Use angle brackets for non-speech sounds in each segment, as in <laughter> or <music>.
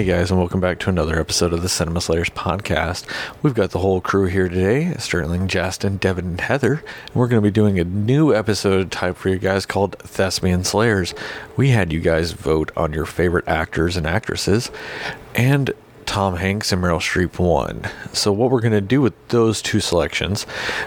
Hey guys, and welcome back to another episode of the Cinema Slayers podcast. We've got the whole crew here today Sterling, Justin, Devin, and Heather. And we're going to be doing a new episode type for you guys called Thespian Slayers. We had you guys vote on your favorite actors and actresses, and Tom Hanks and Meryl Streep won. So, what we're going to do with those two selections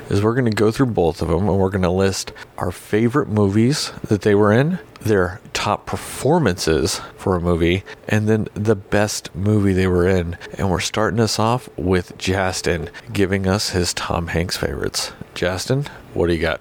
is we're going to go through both of them and we're going to list our favorite movies that they were in, their top performances for a movie, and then the best movie they were in. And we're starting us off with Justin giving us his Tom Hanks favorites. Justin, what do you got?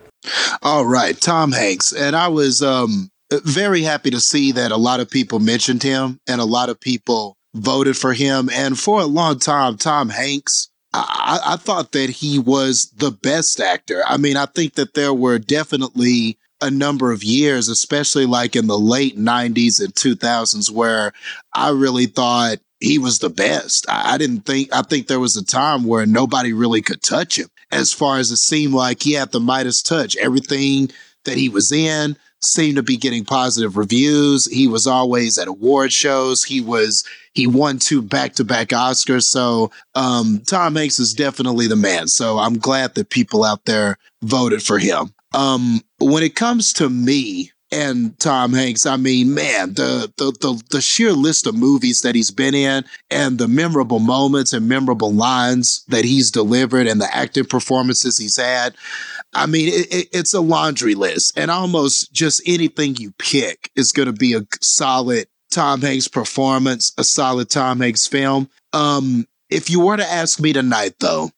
All right, Tom Hanks. And I was um, very happy to see that a lot of people mentioned him and a lot of people voted for him. And for a long time, Tom Hanks, I, I, thought that he was the best actor. I mean, I think that there were definitely a number of years, especially like in the late 90s and 2000s, where I really thought he was the best. I, I didn't think, I think there was a time where nobody really could touch him as far as it seemed like he had the Midas touch. Everything that he was in, seemed to be getting positive reviews. He was always at award shows. He was he won two back to back Oscars. So um, Tom Hanks is definitely the man. So I'm glad that people out there voted for him. Um, when it comes to me, and Tom Hanks. I mean, man, the, the the the sheer list of movies that he's been in and the memorable moments and memorable lines that he's delivered and the acting performances he's had. I mean, it, it, it's a laundry list, and almost just anything you pick is going to be a solid Tom Hanks performance, a solid Tom Hanks film. Um, if you were to ask me tonight, though,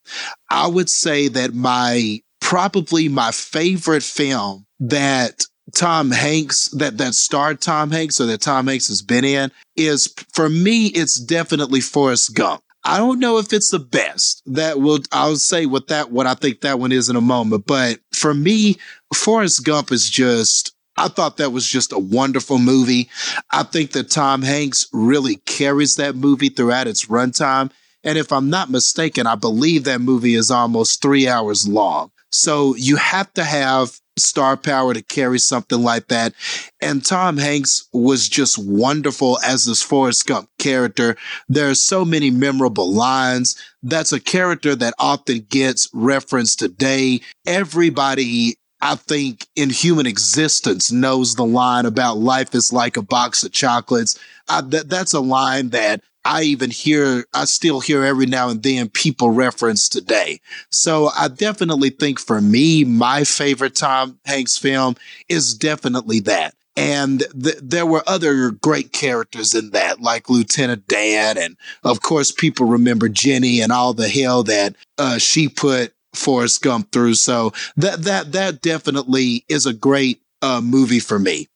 I would say that my probably my favorite film that Tom Hanks that that starred Tom Hanks or that Tom Hanks has been in is for me it's definitely Forrest Gump. I don't know if it's the best. That will I'll say what that what I think that one is in a moment. But for me, Forrest Gump is just I thought that was just a wonderful movie. I think that Tom Hanks really carries that movie throughout its runtime. And if I'm not mistaken, I believe that movie is almost three hours long. So you have to have star power to carry something like that. And Tom Hanks was just wonderful as this Forrest Gump character. There are so many memorable lines. That's a character that often gets referenced today. Everybody I think in human existence knows the line about life is like a box of chocolates. I, that, that's a line that I even hear, I still hear every now and then people reference today. So I definitely think for me, my favorite Tom Hanks film is definitely that. And th- there were other great characters in that, like Lieutenant Dan. And of course, people remember Jenny and all the hell that uh, she put Forrest Gump through. So that, that, that definitely is a great uh, movie for me.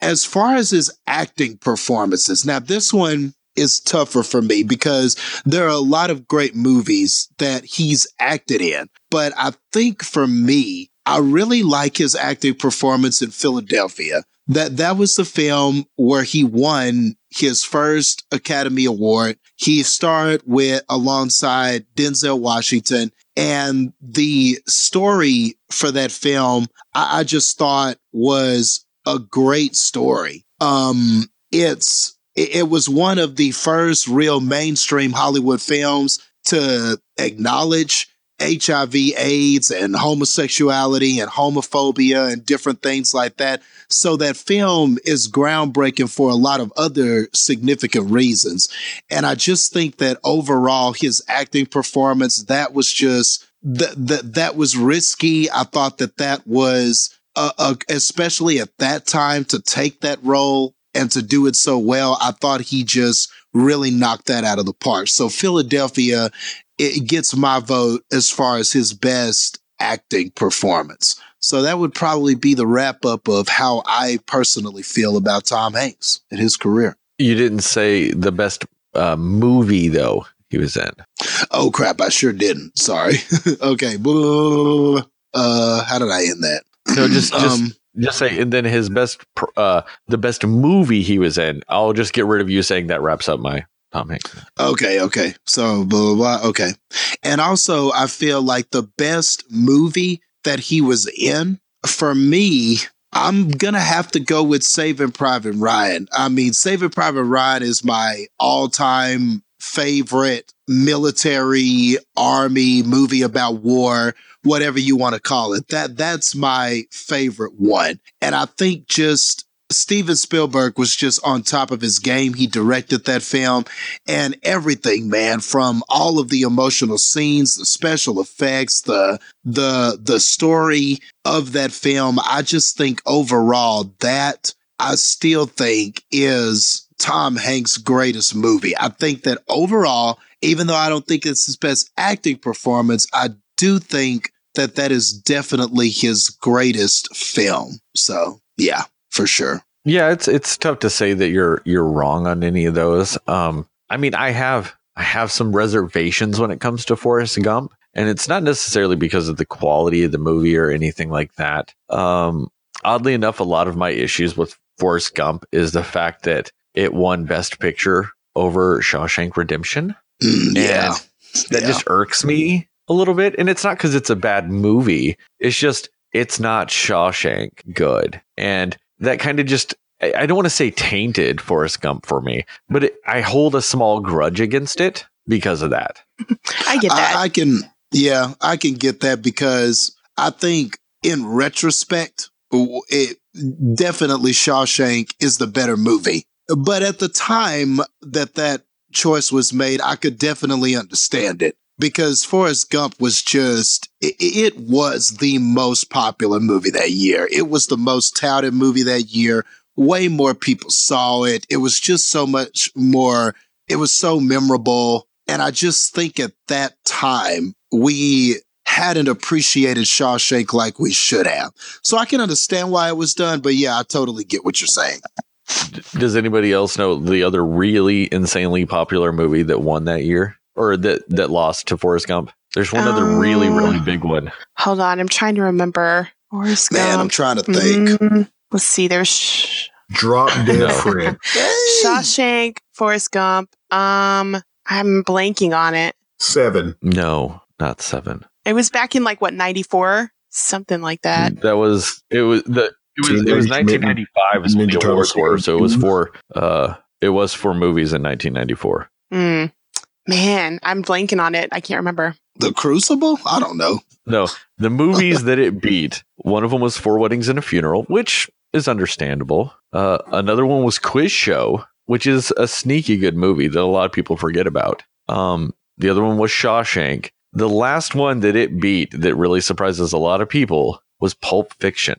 As far as his acting performances, now this one is tougher for me because there are a lot of great movies that he's acted in. But I think for me, I really like his acting performance in Philadelphia. That that was the film where he won his first Academy Award. He starred with alongside Denzel Washington. And the story for that film, I, I just thought was a great story. Um, it's it, was one of the first real mainstream Hollywood films to acknowledge HIV, AIDS, and homosexuality and homophobia and different things like that. So that film is groundbreaking for a lot of other significant reasons. And I just think that overall, his acting performance, that was just, that, that, that was risky. I thought that that was, uh, uh, especially at that time to take that role and to do it so well, I thought he just really knocked that out of the park. So Philadelphia, it gets my vote as far as his best acting performance. So that would probably be the wrap up of how I personally feel about Tom Hanks and his career. You didn't say the best uh, movie though he was in. Oh crap! I sure didn't. Sorry. <laughs> okay. Uh, how did I end that? No, just just um, just say, and then his best, uh, the best movie he was in. I'll just get rid of you saying that wraps up my Tom Hanks. Okay, okay. So blah, blah, blah. Okay, and also I feel like the best movie that he was in for me. I'm gonna have to go with Saving Private Ryan. I mean, Saving Private Ryan is my all-time favorite military army movie about war, whatever you want to call it. That that's my favorite one. And I think just Steven Spielberg was just on top of his game. He directed that film and everything, man, from all of the emotional scenes, the special effects, the the the story of that film. I just think overall that I still think is Tom Hanks' greatest movie. I think that overall, even though I don't think it's his best acting performance, I do think that that is definitely his greatest film. So, yeah for sure. Yeah, it's it's tough to say that you're you're wrong on any of those. Um, I mean, I have I have some reservations when it comes to Forrest Gump, and it's not necessarily because of the quality of the movie or anything like that. Um, oddly enough, a lot of my issues with Forrest Gump is the fact that it won Best Picture over Shawshank Redemption. Mm, yeah, and that yeah. just irks me a little bit. And it's not because it's a bad movie; it's just it's not Shawshank good. And that kind of just I don't want to say tainted Forrest Gump for me, but it, I hold a small grudge against it because of that. <laughs> I get that. I, I, can, yeah, I can get that because I think in retrospect, it definitely Shawshank is the better movie. But at the time that that choice was made, I could definitely understand it because Forrest Gump was just, it, it, was the most popular movie that year. It was the most touted movie that year. Way more people saw it. It was just so much more, it was so memorable. And I just think at that time, we hadn't appreciated Shawshank like we should have. So I can understand why it was done, but yeah, I totally get what you're saying. Does anybody else know the other really insanely popular movie that won that year? or that that lost to Forrest Gump. There's one other really really oh. big one. Hold on, I'm trying to remember. Forrest Man, Gump. I'm trying to think. Mm, let's see. There's sh- Drop <laughs> Dead no. Fred. <laughs> Shawshank, Forrest Gump. Um, I'm blanking on it. Seven. No, not seven. It was back in like what 94, something like that. That was it. Was the it was it was 1995 is when the awards were. So it was for uh it was for movies in 1994. Mm. Man, I'm blanking on it. I can't remember. The Crucible? I don't know. No, the movies <laughs> that it beat. One of them was Four Weddings and a Funeral, which is understandable. Uh, another one was Quiz Show, which is a sneaky good movie that a lot of people forget about. Um, the other one was Shawshank. The last one that it beat that really surprises a lot of people was Pulp Fiction.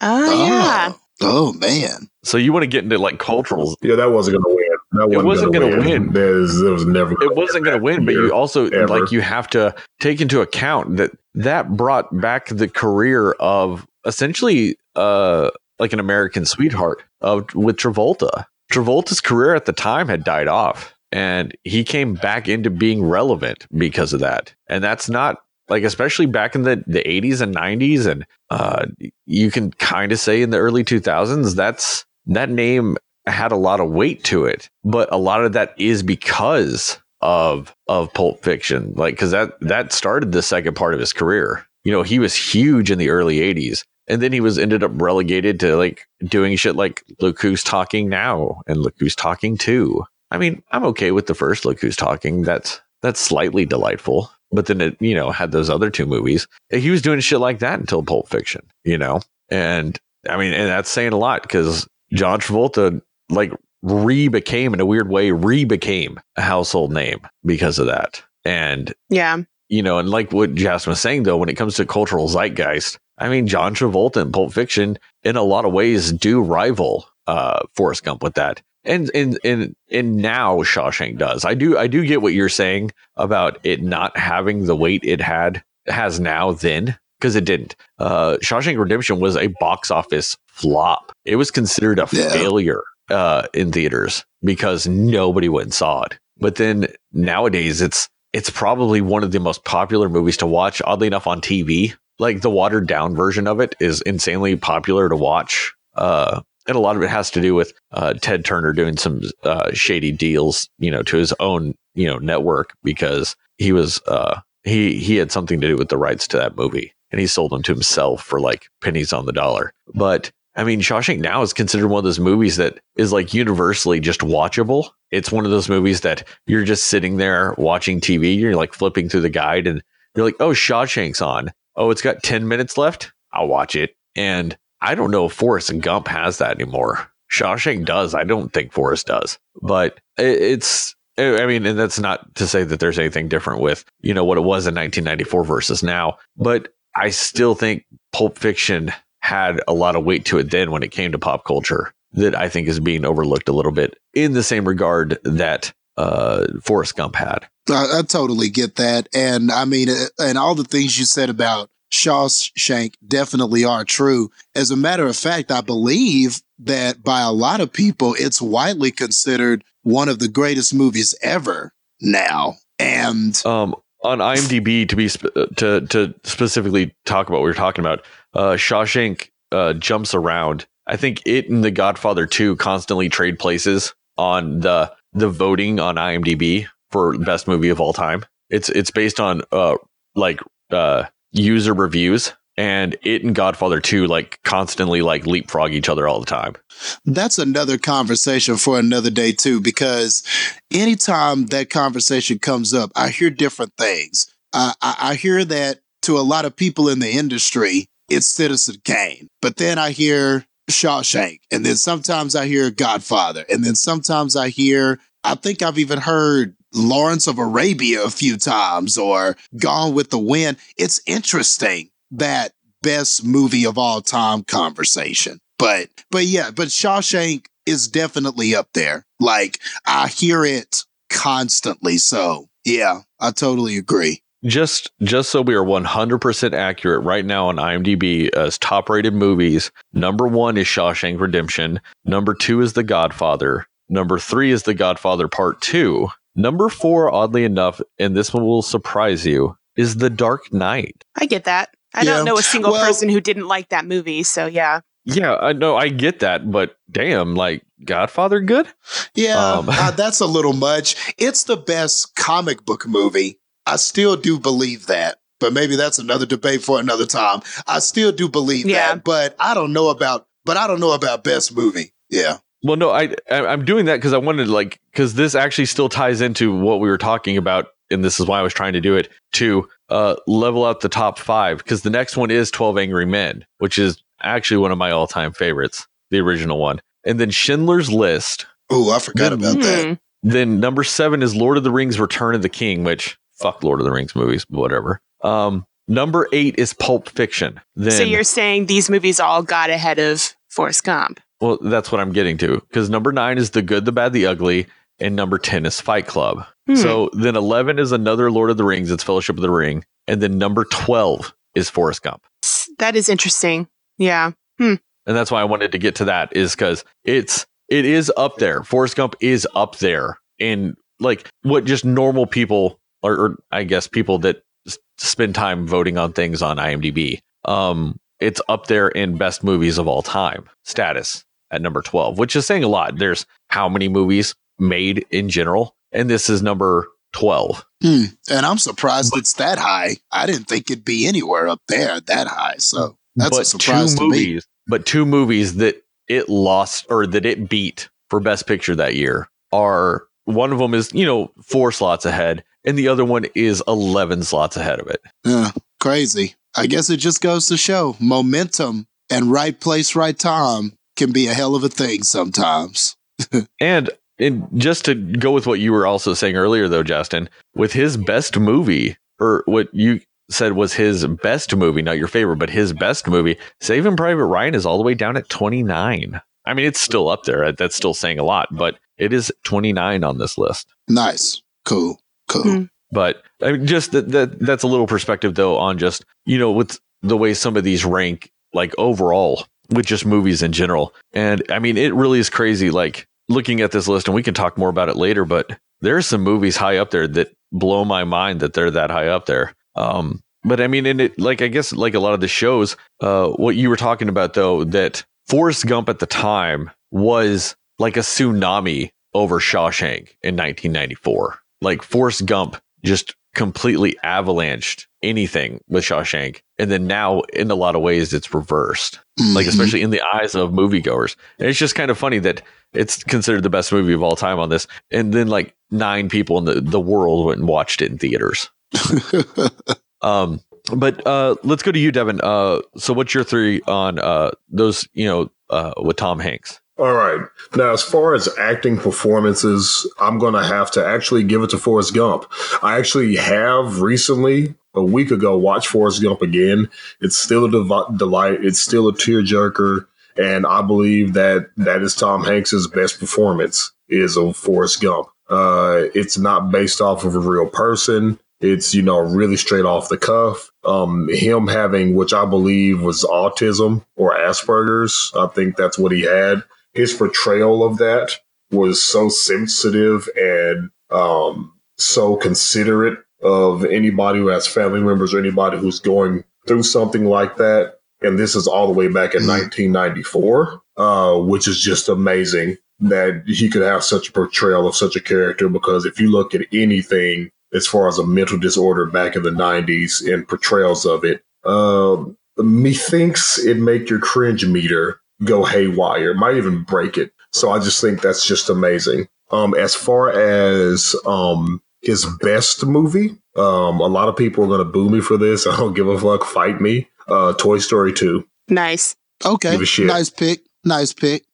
Oh, oh yeah. Oh man. So you want to get into like culturals? Yeah, that wasn't going to win. That it wasn't going to win. win. There's, there was never. It wasn't going to win, but you also ever. like you have to take into account that that brought back the career of essentially uh like an American sweetheart of with Travolta. Travolta's career at the time had died off and he came back into being relevant because of that. And that's not like especially back in the, the 80s and 90s and uh, you can kind of say in the early 2000s that's that name had a lot of weight to it but a lot of that is because of of pulp fiction like because that that started the second part of his career. You know he was huge in the early 80s and then he was ended up relegated to like doing shit like look who's talking now and look who's talking too i mean i'm okay with the first look who's talking that's that's slightly delightful but then it, you know, had those other two movies. He was doing shit like that until Pulp Fiction, you know? And I mean, and that's saying a lot because John Travolta, like, re became in a weird way, re became a household name because of that. And yeah, you know, and like what Jasmine was saying, though, when it comes to cultural zeitgeist, I mean, John Travolta and Pulp Fiction, in a lot of ways, do rival uh, Forrest Gump with that and and and and now Shawshank does. I do I do get what you're saying about it not having the weight it had has now then because it didn't. Uh, Shawshank Redemption was a box office flop. It was considered a yeah. failure uh, in theaters because nobody went and saw it. But then nowadays, it's it's probably one of the most popular movies to watch. Oddly enough, on TV, like the watered down version of it is insanely popular to watch. Uh, and a lot of it has to do with uh, Ted Turner doing some uh, shady deals, you know, to his own, you know, network because he was uh, he he had something to do with the rights to that movie, and he sold them to himself for like pennies on the dollar. But I mean, Shawshank now is considered one of those movies that is like universally just watchable. It's one of those movies that you're just sitting there watching TV. You're like flipping through the guide and you're like, oh, Shawshank's on. Oh, it's got 10 minutes left. I'll watch it. And I don't know if Forrest Gump has that anymore. Shawshank does. I don't think Forrest does. But it's, I mean, and that's not to say that there's anything different with, you know, what it was in 1994 versus now. But I still think Pulp Fiction had a lot of weight to it then when it came to pop culture that I think is being overlooked a little bit in the same regard that uh, Forrest Gump had. I, I totally get that. And I mean, uh, and all the things you said about Shawshank definitely are true. As a matter of fact, I believe that by a lot of people, it's widely considered one of the greatest movies ever now. And um, on IMDb, to be sp- uh, to to specifically talk about what we are talking about, uh, Shawshank uh, jumps around. I think it and The Godfather 2 constantly trade places on the the voting on IMDb for best movie of all time. It's it's based on uh like uh user reviews and it and Godfather 2 like constantly like leapfrog each other all the time. That's another conversation for another day too because anytime that conversation comes up, I hear different things. Uh, I, I hear that to a lot of people in the industry, it's Citizen Kane. But then I hear Shawshank. And then sometimes I hear Godfather. And then sometimes I hear, I think I've even heard Lawrence of Arabia a few times or Gone with the Wind. It's interesting that best movie of all time conversation. But, but yeah, but Shawshank is definitely up there. Like I hear it constantly. So yeah, I totally agree just just so we are 100% accurate right now on IMDb uh, as top rated movies, number 1 is Shawshank Redemption, number 2 is The Godfather, number 3 is The Godfather Part 2, number 4 oddly enough and this one will surprise you is The Dark Knight. I get that. I yeah. don't know a single well, person who didn't like that movie, so yeah. Yeah, I know I get that, but damn, like Godfather good? Yeah, um, uh, <laughs> that's a little much. It's the best comic book movie I still do believe that. But maybe that's another debate for another time. I still do believe yeah. that, but I don't know about. But I don't know about best movie. Yeah. Well, no, I I'm doing that because I wanted like because this actually still ties into what we were talking about, and this is why I was trying to do it to uh, level out the top five because the next one is Twelve Angry Men, which is actually one of my all time favorites, the original one, and then Schindler's List. Oh, I forgot then, about that. Then number seven is Lord of the Rings: Return of the King, which fuck Lord of the Rings movies, whatever. Um, number eight is Pulp Fiction. Then, so you're saying these movies all got ahead of Forrest Gump? Well, that's what I'm getting to. Because number nine is The Good, the Bad, the Ugly, and number 10 is Fight Club. Hmm. So then 11 is another Lord of the Rings, it's Fellowship of the Ring. And then number 12 is Forrest Gump. That is interesting. Yeah. Hmm. And that's why I wanted to get to that is because it's it is up there. Forrest Gump is up there in like what just normal people or, or I guess people that spend time voting on things on IMDb. Um, it's up there in best movies of all time status at number 12, which is saying a lot. There's how many movies made in general, and this is number 12. Hmm. And I'm surprised it's that high. I didn't think it'd be anywhere up there that high. So that's a surprise to movies, me. But two movies that it lost or that it beat for best picture that year are one of them is, you know, four slots ahead and the other one is 11 slots ahead of it. Yeah, crazy. I guess it just goes to show momentum and right place, right time can be a hell of a thing sometimes. <laughs> and and just to go with what you were also saying earlier though, Justin, with his best movie or what you said was his best movie, not your favorite, but his best movie, Saving Private Ryan is all the way down at 29. I mean, it's still up there. That's still saying a lot, but it is 29 on this list. Nice. Cool. Cool. Mm. But I mean, just that, that that's a little perspective though on just you know with the way some of these rank like overall with just movies in general. And I mean, it really is crazy. Like looking at this list, and we can talk more about it later. But there's some movies high up there that blow my mind that they're that high up there. Um, but I mean, and it like I guess like a lot of the shows, uh, what you were talking about though, that Forrest Gump at the time was like a tsunami over Shawshank in 1994 like Forrest Gump just completely avalanched anything with Shawshank, and then now in a lot of ways it's reversed. Like Mhm. especially in the eyes of moviegoers, and it's just kind of funny that it's considered the best movie of all time on this, and then like nine people in the the world went and watched it in theaters. <laughs> Um, but uh, let's go to you, Devin. Uh, so what's your theory on uh, those? You know, uh, with Tom Hanks. All right. Now, as far as acting performances, I'm going to have to actually give it to Forrest Gump. I actually have recently, a week ago, watched Forrest Gump again. It's still a dev- delight. It's still a tearjerker. And I believe that that is Tom Hanks's best performance is of Forrest Gump. Uh, it's not based off of a real person. It's, you know, really straight off the cuff. Um, him having, which I believe was autism or Asperger's. I think that's what he had his portrayal of that was so sensitive and um, so considerate of anybody who has family members or anybody who's going through something like that. And this is all the way back in Mhm. 1994, uh, which is just amazing that he could have such a portrayal of such a character. Because if you look at anything as far as a mental disorder back in the 90s and portrayals of it, uh, methinks it make your cringe meter go haywire. Might even break it. So I just think that's just amazing. Um, as far as um his best movie, um, a lot of people are gonna boo me for this. <laughs> I don't give a fuck. Fight me. Uh, Toy Story two, Nice. okay, Give a shit. nice pick, nice pick.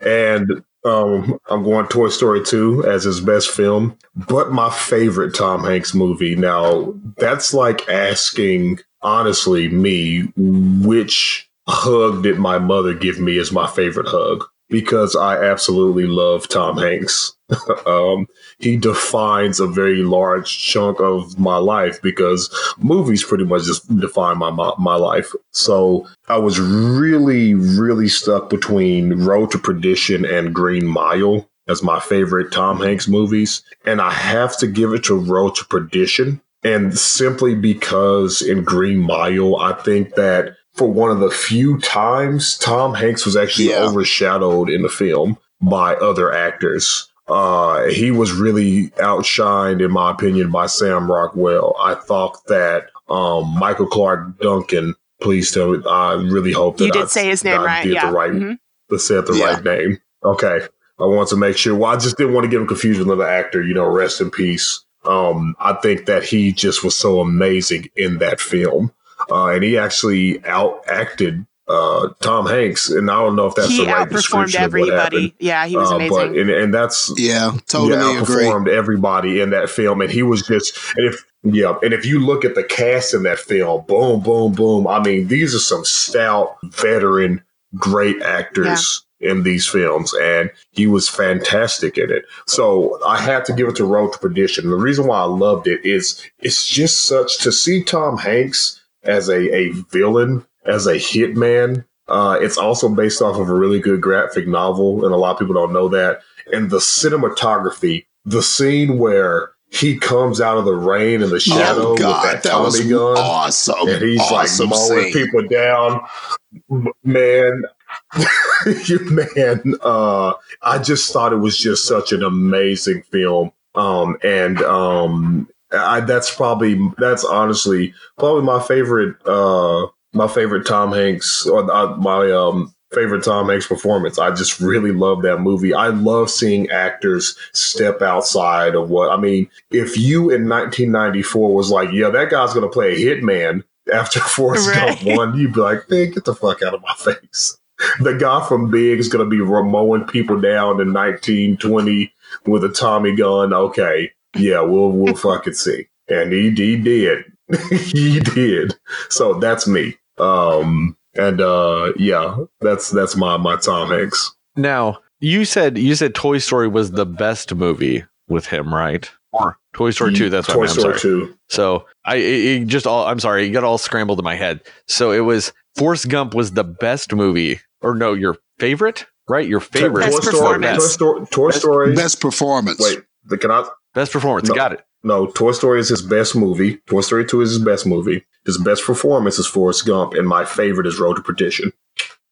and um, I'm going Toy Story two as his best film. But my favorite Tom Hanks movie. Now that's like asking honestly me which hug did my mother give me as my favorite hug because I absolutely love Tom Hanks. <laughs> um, he defines a very large chunk of my life because movies pretty much just define my my, my life. So I was really really stuck between Road to Perdition and Green Mile as my favorite Tom Hanks movies, and I have to give it to Road to Perdition. And simply because in Green Mile, I think that for one of the few times Tom Hanks was actually Yeah. overshadowed in the film by other actors. Uh, he was really outshined, in my opinion, by Sam Rockwell. I thought that um, Michael Clarke Duncan. Please tell me. I really hope that You I, did say his name I right. did Yeah. the right Mhm. that said the Yeah. right name. Okay. I want to make sure. Well, I just didn't want to give him confusion with the actor, you know, rest in peace. Um, I think that he just was so amazing in that film. Uh, and he actually out acted uh, Tom Hanks. And I don't know if that's he the right outperformed description of what happened. everybody. Yeah, he was Uh, amazing. But, and, and that's Yeah, totally yeah, agree. outperformed everybody in that film, and he was just and if yeah, and if you look at the cast in that film, boom, boom, boom. I mean, these are some stout, veteran, great actors in these films, and he was fantastic in it. So I had to give it to Road to Perdition. The reason why I loved it is it's just such to see Tom Hanks as a, a villain, as a hitman. Uh, it's also based off of a really good graphic novel, and a lot of people don't know that. And the cinematography, the scene where he comes out of the rain and the shadow oh with God, that that, Tommy was gun, awesome. and he's awesome like mowing scene. people down. Man, <laughs> man, uh, I just thought it was just such an amazing film. Um, and um, I, that's probably that's honestly probably my favorite uh my favorite Tom Hanks or uh, my um favorite Tom Hanks performance. I just really love that movie. I love seeing actors step outside of what I mean. If you in 1994 was like, yeah, that guy's gonna play a hitman after <laughs> Forrest Right. Gump one, you'd be like, man, get the fuck out of my face. The guy from Big is gonna be mowing people down in 1920 with a Tommy gun. Okay, yeah, we'll we'll fucking see. And he he did. <laughs> he did. So that's me. Um and uh yeah, that's that's my my Tom Hanks. Now, you said you said Toy Story was the best movie with him, right? Or Toy Story 2, that's what I Toy meant, I'm Story sorry. 2. So I it, it just all I'm sorry, it got all scrambled in my head. So it was Forrest Gump was the best movie, or no, your favorite, right? Your favorite, Best Toy Story, Toy performance. Story, Toy Story. Best performance. Wait, the, can I? Best performance. No. Got it. No, Toy Story is his best movie. Toy Story 2 is his best movie. His best performance is Forrest Gump, and my favorite is Road to Perdition.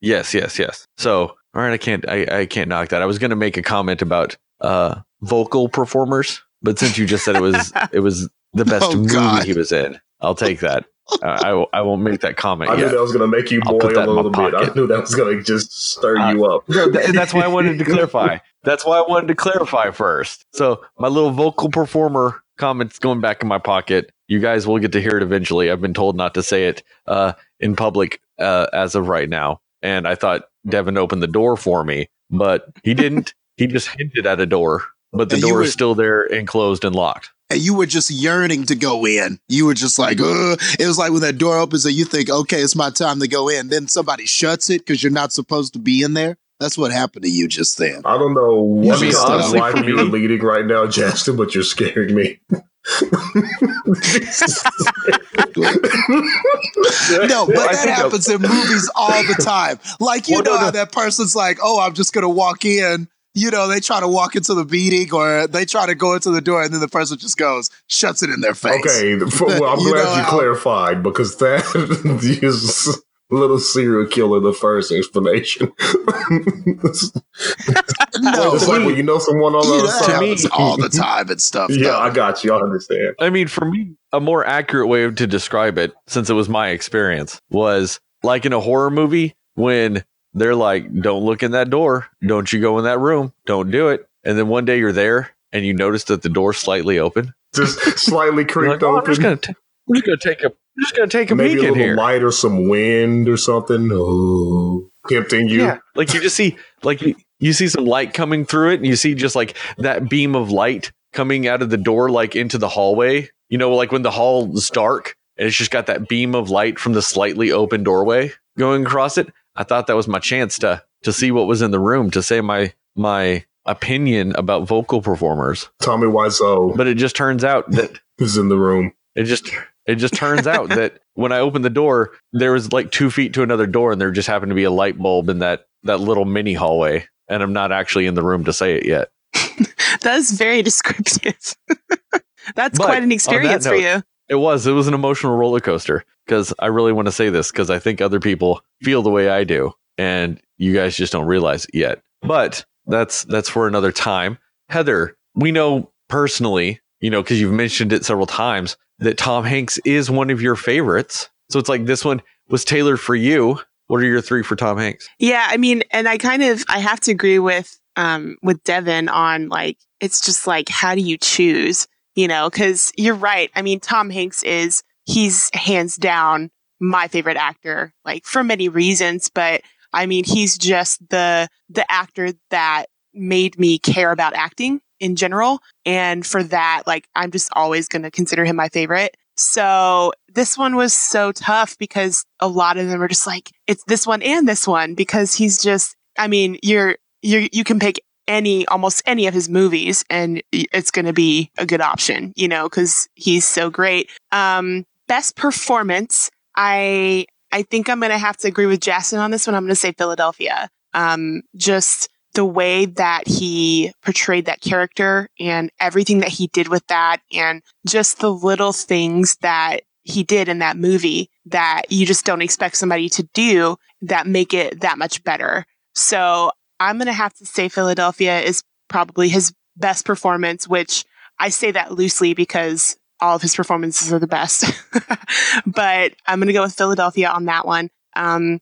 Yes, yes, yes. So all right, I can't I, I can't knock that. I was gonna make a comment about uh vocal performers, but since you just said it was <laughs> it was the best Oh, movie God. he was in. I'll take that. I, I won't make that comment I knew that was going to make you boil a little bit. I knew that was going to just stir Uh, you up. That's why I wanted to <laughs> clarify. That's why I wanted to clarify first. So my little vocal performer comments going back in my pocket. You guys will get to hear it eventually. I've been told not to say it uh, in public uh, as of right now, and I thought Devin opened the door for me, but he didn't. he just hinted at a door, but the door were- is still there and closed and locked. And you were just yearning to go in. You were just like, Ugh. it was like when that door opens and you think, okay, it's my time to go in. Then somebody shuts it because you're not supposed to be in there. That's what happened to you just then. I don't know what I mean, kind of honestly, life you're leading right now, Justin, but you're scaring me. <laughs> No, but that happens in movies all the time. Like you Well, know no, how no. that person's like, "Oh, I'm just gonna walk in." You know, they try to walk into the meeting or they try to go into the door, and then the person just goes, shuts it in their face. Okay, <laughs> for, well, I'm You glad know you how- clarified because that <laughs> is a little serial killer. The first explanation. it's <laughs> No, like when you know someone on the other side. me- all the time and stuff. Yeah, though. I got you. I understand. I mean, for me, a more accurate way to describe it, since it was my experience, was like in a horror movie when they're like, don't look in that door. Don't you go in that room. Don't do it. And then one day you're there and you notice that the door's slightly open. Just slightly <laughs> creaked like, "Oh, I'm open. just gonna, ta- I'm just gonna take a, I'm just gonna take a Maybe peek a in little here. light or some wind or something. Oh, tempting you. Yeah, like you just see, like you, you see some light coming through it, and you see just like that beam of light coming out of the door, like into the hallway. You know, like when the hall is dark, and it's just got that beam of light from the slightly open doorway going across it. I thought that was my chance to to see what was in the room, to say my my opinion about vocal performers. Tommy Wiseau But it just turns out that <laughs> is in the room. it just it just turns out that when I opened the door, there was like two feet to another door, and there just happened to be a light bulb in that that little mini hallway. And I'm not actually in the room to say it yet. <laughs> That is very descriptive. <laughs> That's But quite on an that experience for you. It was it was an emotional roller coaster because I really want to say this because I think other people feel the way I do, and you guys just don't realize it yet. But that's that's for another time. Heather, we know personally, you know, because you've mentioned it several times that Tom Hanks is one of your favorites. So it's like this one was tailored for you. What are your three for Tom Hanks? Yeah, I mean, and I kind of I have to agree with um with Devin on like it's just like how do you choose, you know? Because you're right. I mean, Tom Hanks is he's hands down my favorite actor, like for many reasons, but I mean, he's just the the actor that made me care about acting in general, and for that, like I'm just always going to consider him my favorite. So this one was so tough because a lot of them are just like, it's this one and this one because he's just, I mean, you're, you're, you can pick any, almost any of his movies and it's going to be a good option, you know, cause he's so great. Um, best performance. I, I think I'm going to have to agree with Jason on this one. I'm going to say Philadelphia. Um, just the way that he portrayed that character and everything that he did with that and just the little things that he did in that movie that you just don't expect somebody to do that make it that much better. So I'm going to have to say Philadelphia is probably his best performance, which I say that loosely because all of his performances are the best. <laughs> but I'm going to go with Philadelphia on that one. Um,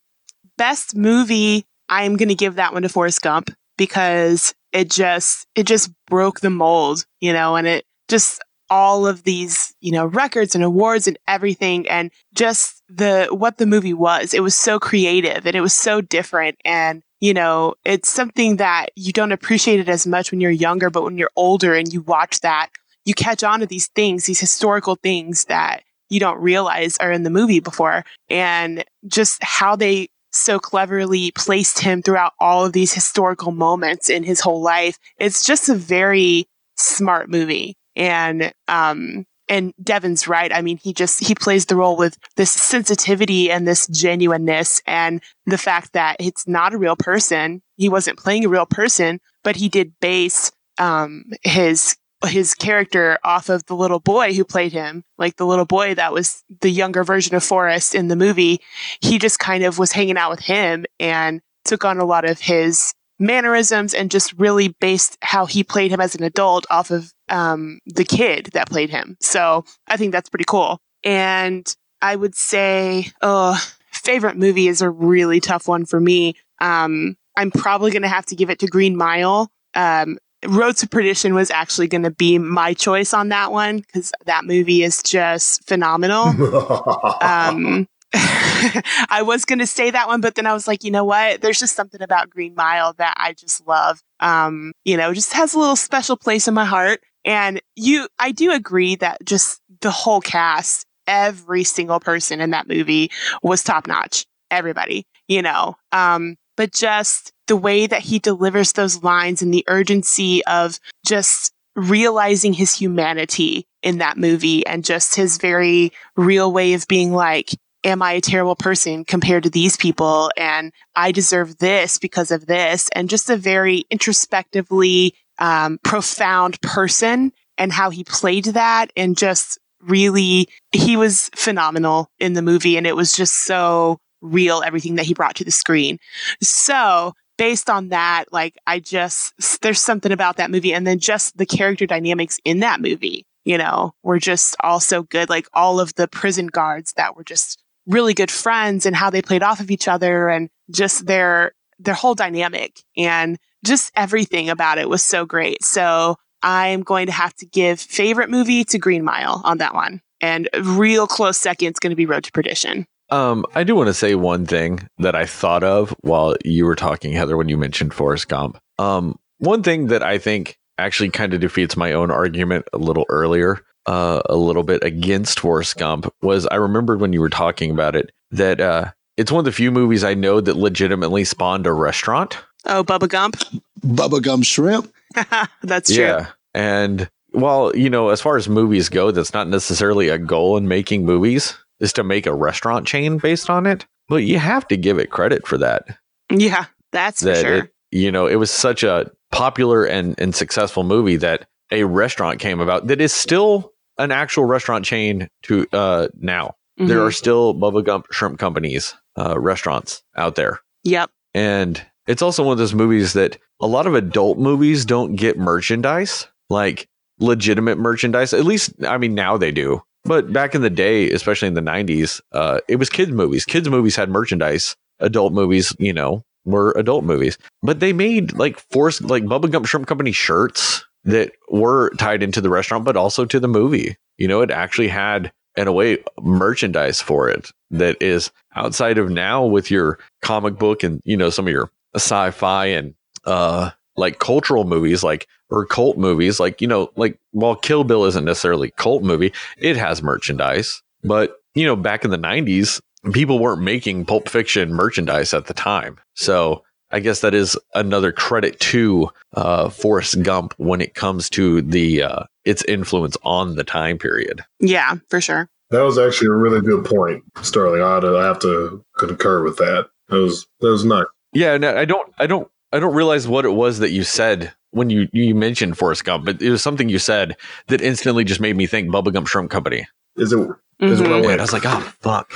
best movie, I'm going to give that one to Forrest Gump because it just, it just broke the mold, you know, and it just, all of these, you know, records and awards and everything and just the, what the movie was. It was so creative and it was so different. And, you know, it's something that you don't appreciate it as much when you're younger, but when you're older and you watch that, you catch on to these things, these historical things that you don't realize are in the movie before. And just how they so cleverly placed him throughout all of these historical moments in his whole life. It's just a very smart movie. And, um, and Devin's right. I mean, he just, he plays the role with this sensitivity and this genuineness and the fact that it's not a real person. He wasn't playing a real person, but he did base, um, his his character off of the little boy who played him, like the little boy that was the younger version of Forrest in the movie. He just kind of was hanging out with him and took on a lot of his mannerisms and just really based how he played him as an adult off of um, the kid that played him. So I think that's pretty cool. And I would say, oh, favorite movie is a really tough one for me. Um, I'm probably going to have to give it to Green Mile. Um, Road to Perdition was actually going to be my choice on that one because that movie is just phenomenal. <laughs> um, <laughs> I was going to say that one, but then I was like, you know what? There's just something about Green Mile that I just love. Um, you know, just has a little special place in my heart. And you, I do agree that just the whole cast, every single person in that movie was top notch. Everybody, you know, um, but just the way that he delivers those lines and the urgency of just realizing his humanity in that movie and just his very real way of being like, am I a terrible person compared to these people? And I deserve this because of this. And just a very introspectively um, profound person and how he played that and just really, he was phenomenal in the movie. And it was just so real, everything that he brought to the screen. So based on that, like I just, there's something about that movie. And then just the character dynamics in that movie, you know, were just all so good. Like all of the prison guards that were just really good friends and how they played off of each other and just their their whole dynamic and just everything about it was so great. So I'm going to have to give favorite movie to Green Mile on that one. And real close second is going to be Road to Perdition. Um, I do want to say one thing that I thought of while you were talking, Heather, when you mentioned Forrest Gump. Um, one thing that I think actually kind of defeats my own argument a little earlier uh, a little bit against Forrest Gump was I remembered when you were talking about it that uh, it's one of the few movies I know that legitimately spawned a restaurant. Oh, Bubba Gump? Bubba Gump Shrimp? <laughs> that's true. Yeah. And while, you know, as far as movies go, that's not necessarily a goal in making movies, is to make a restaurant chain based on it. But you have to give it credit for that. Yeah, that's that for sure. It, you know, it was such a popular and, and successful movie that a restaurant came about that is still an actual restaurant chain to uh, now. Mm-hmm. There are still Bubba Gump Shrimp Companies uh, restaurants out there. Yep. And it's also one of those movies that a lot of adult movies don't get merchandise, like legitimate merchandise. At least, I mean, now they do. But back in the day, especially in the 90s, uh, it was kids' movies. Kids' movies had merchandise. Adult movies, you know, were adult movies. But they made like force, like Bubba Gump Shrimp Company shirts that were tied into the restaurant, but also to the movie. You know, it actually had, in a way, merchandise for it that is outside of now with your comic book and, you know, some of your sci fi and, uh, like cultural movies, like, or cult movies, like, you know, like, while Kill Bill isn't necessarily cult movie, it has merchandise. But, you know, back in the 90s, people weren't making Pulp Fiction merchandise at the time. So, I guess that is another credit to uh, Forrest Gump when it comes to the uh, its influence on the time period. Yeah, for sure. That was actually a really good point, Sterling. I, to, I have to concur with that. That was that was nice. Yeah, no, I don't, I don't, I don't realize what it was that you said when you you mentioned Forrest Gump, but it was something you said that instantly just made me think Bubba Gump Shrimp Company. Is it? Mm-hmm. Is what I, went? I was like, oh fuck,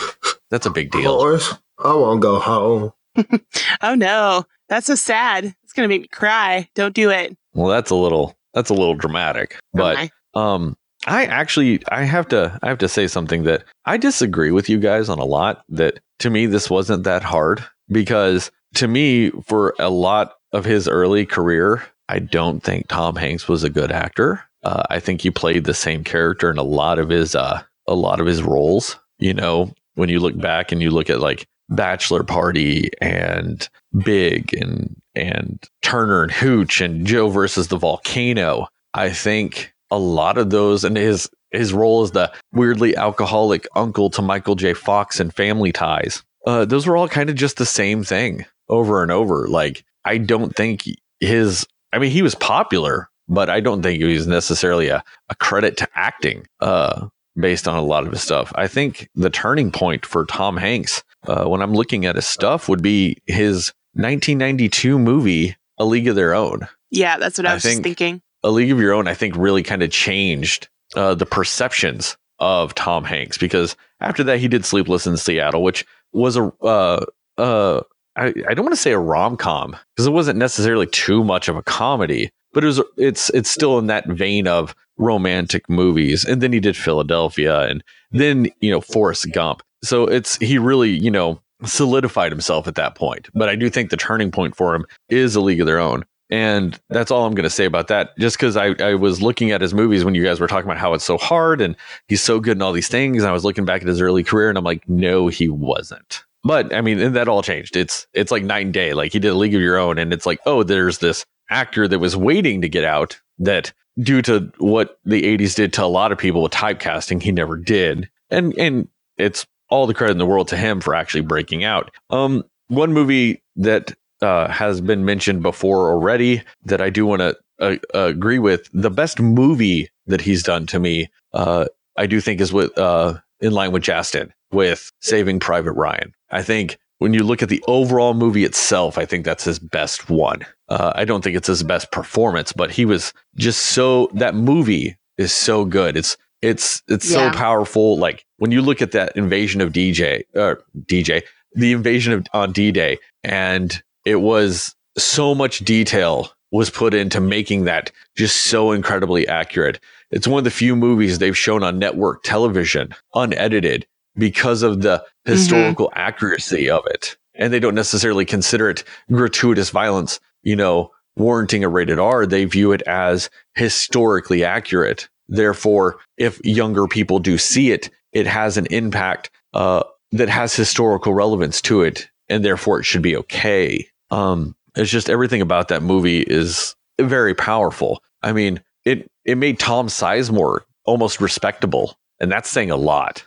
that's a big <laughs> deal. Forrest, I won't go home. <laughs> oh no, that's so sad. It's gonna make me cry. Don't do it. Well, that's a little that's a little dramatic, but okay. um, I actually I have to I have to say something that I disagree with you guys on a lot. That to me this wasn't that hard because to me for a lot of his early career, I don't think Tom Hanks was a good actor. Uh, I think he played the same character in a lot of his uh, a lot of his roles. You know, when you look back and you look at like Bachelor Party and Big and and Turner and Hooch and Joe versus the Volcano. I think a lot of those and his his role as the weirdly alcoholic uncle to Michael J. Fox and Family Ties. Uh, those were all kind of just the same thing over and over. Like I don't think his. I mean, he was popular, but I don't think he was necessarily a, a credit to acting. Uh, based on a lot of his stuff. I think the turning point for Tom Hanks uh, when I'm looking at his stuff would be his 1992 movie, A League of Their Own. Yeah, that's what I, I was think thinking. A League of Your Own, I think, really kind of changed uh, the perceptions of Tom Hanks because after that he did Sleepless in Seattle, which was a uh, uh, I, I don't want to say a rom com because it wasn't necessarily too much of a comedy, but it was it's it's still in that vein of romantic movies. And then he did Philadelphia, and then you know Forrest Gump. So it's he really you know solidified himself at that point. But I do think the turning point for him is A League of Their Own. And that's all I'm going to say about that. Just because I, I was looking at his movies when you guys were talking about how it's so hard and he's so good in all these things. And I was looking back at his early career and I'm like, no, he wasn't. But I mean, that all changed. It's it's like night and day. Like he did a League of Your Own, and it's like, oh, there's this actor that was waiting to get out that due to what the 80s did to a lot of people with typecasting, he never did. And and it's all the credit in the world to him for actually breaking out. Um, one movie that uh, has been mentioned before already that I do want to uh, agree with. The best movie that he's done to me, uh, I do think is with uh, in line with Justin with Saving Private Ryan. I think when you look at the overall movie itself, I think that's his best one. Uh, I don't think it's his best performance, but he was just so that movie is so good. It's it's it's yeah. so powerful. Like when you look at that invasion of DJ or uh, DJ, the invasion of on D Day, and it was so much detail was put into making that just so incredibly accurate. It's one of the few movies they've shown on network television unedited because of the mm-hmm. historical mm-hmm. accuracy of it. And they don't necessarily consider it gratuitous violence, you know, warranting a rated R. They view it as historically accurate. Therefore, if younger people do see it, it has an impact uh, that has historical relevance to it, and therefore it should be okay. Um, it's just everything about that movie is very powerful. I mean, it it made Tom Sizemore almost respectable, and that's saying a lot.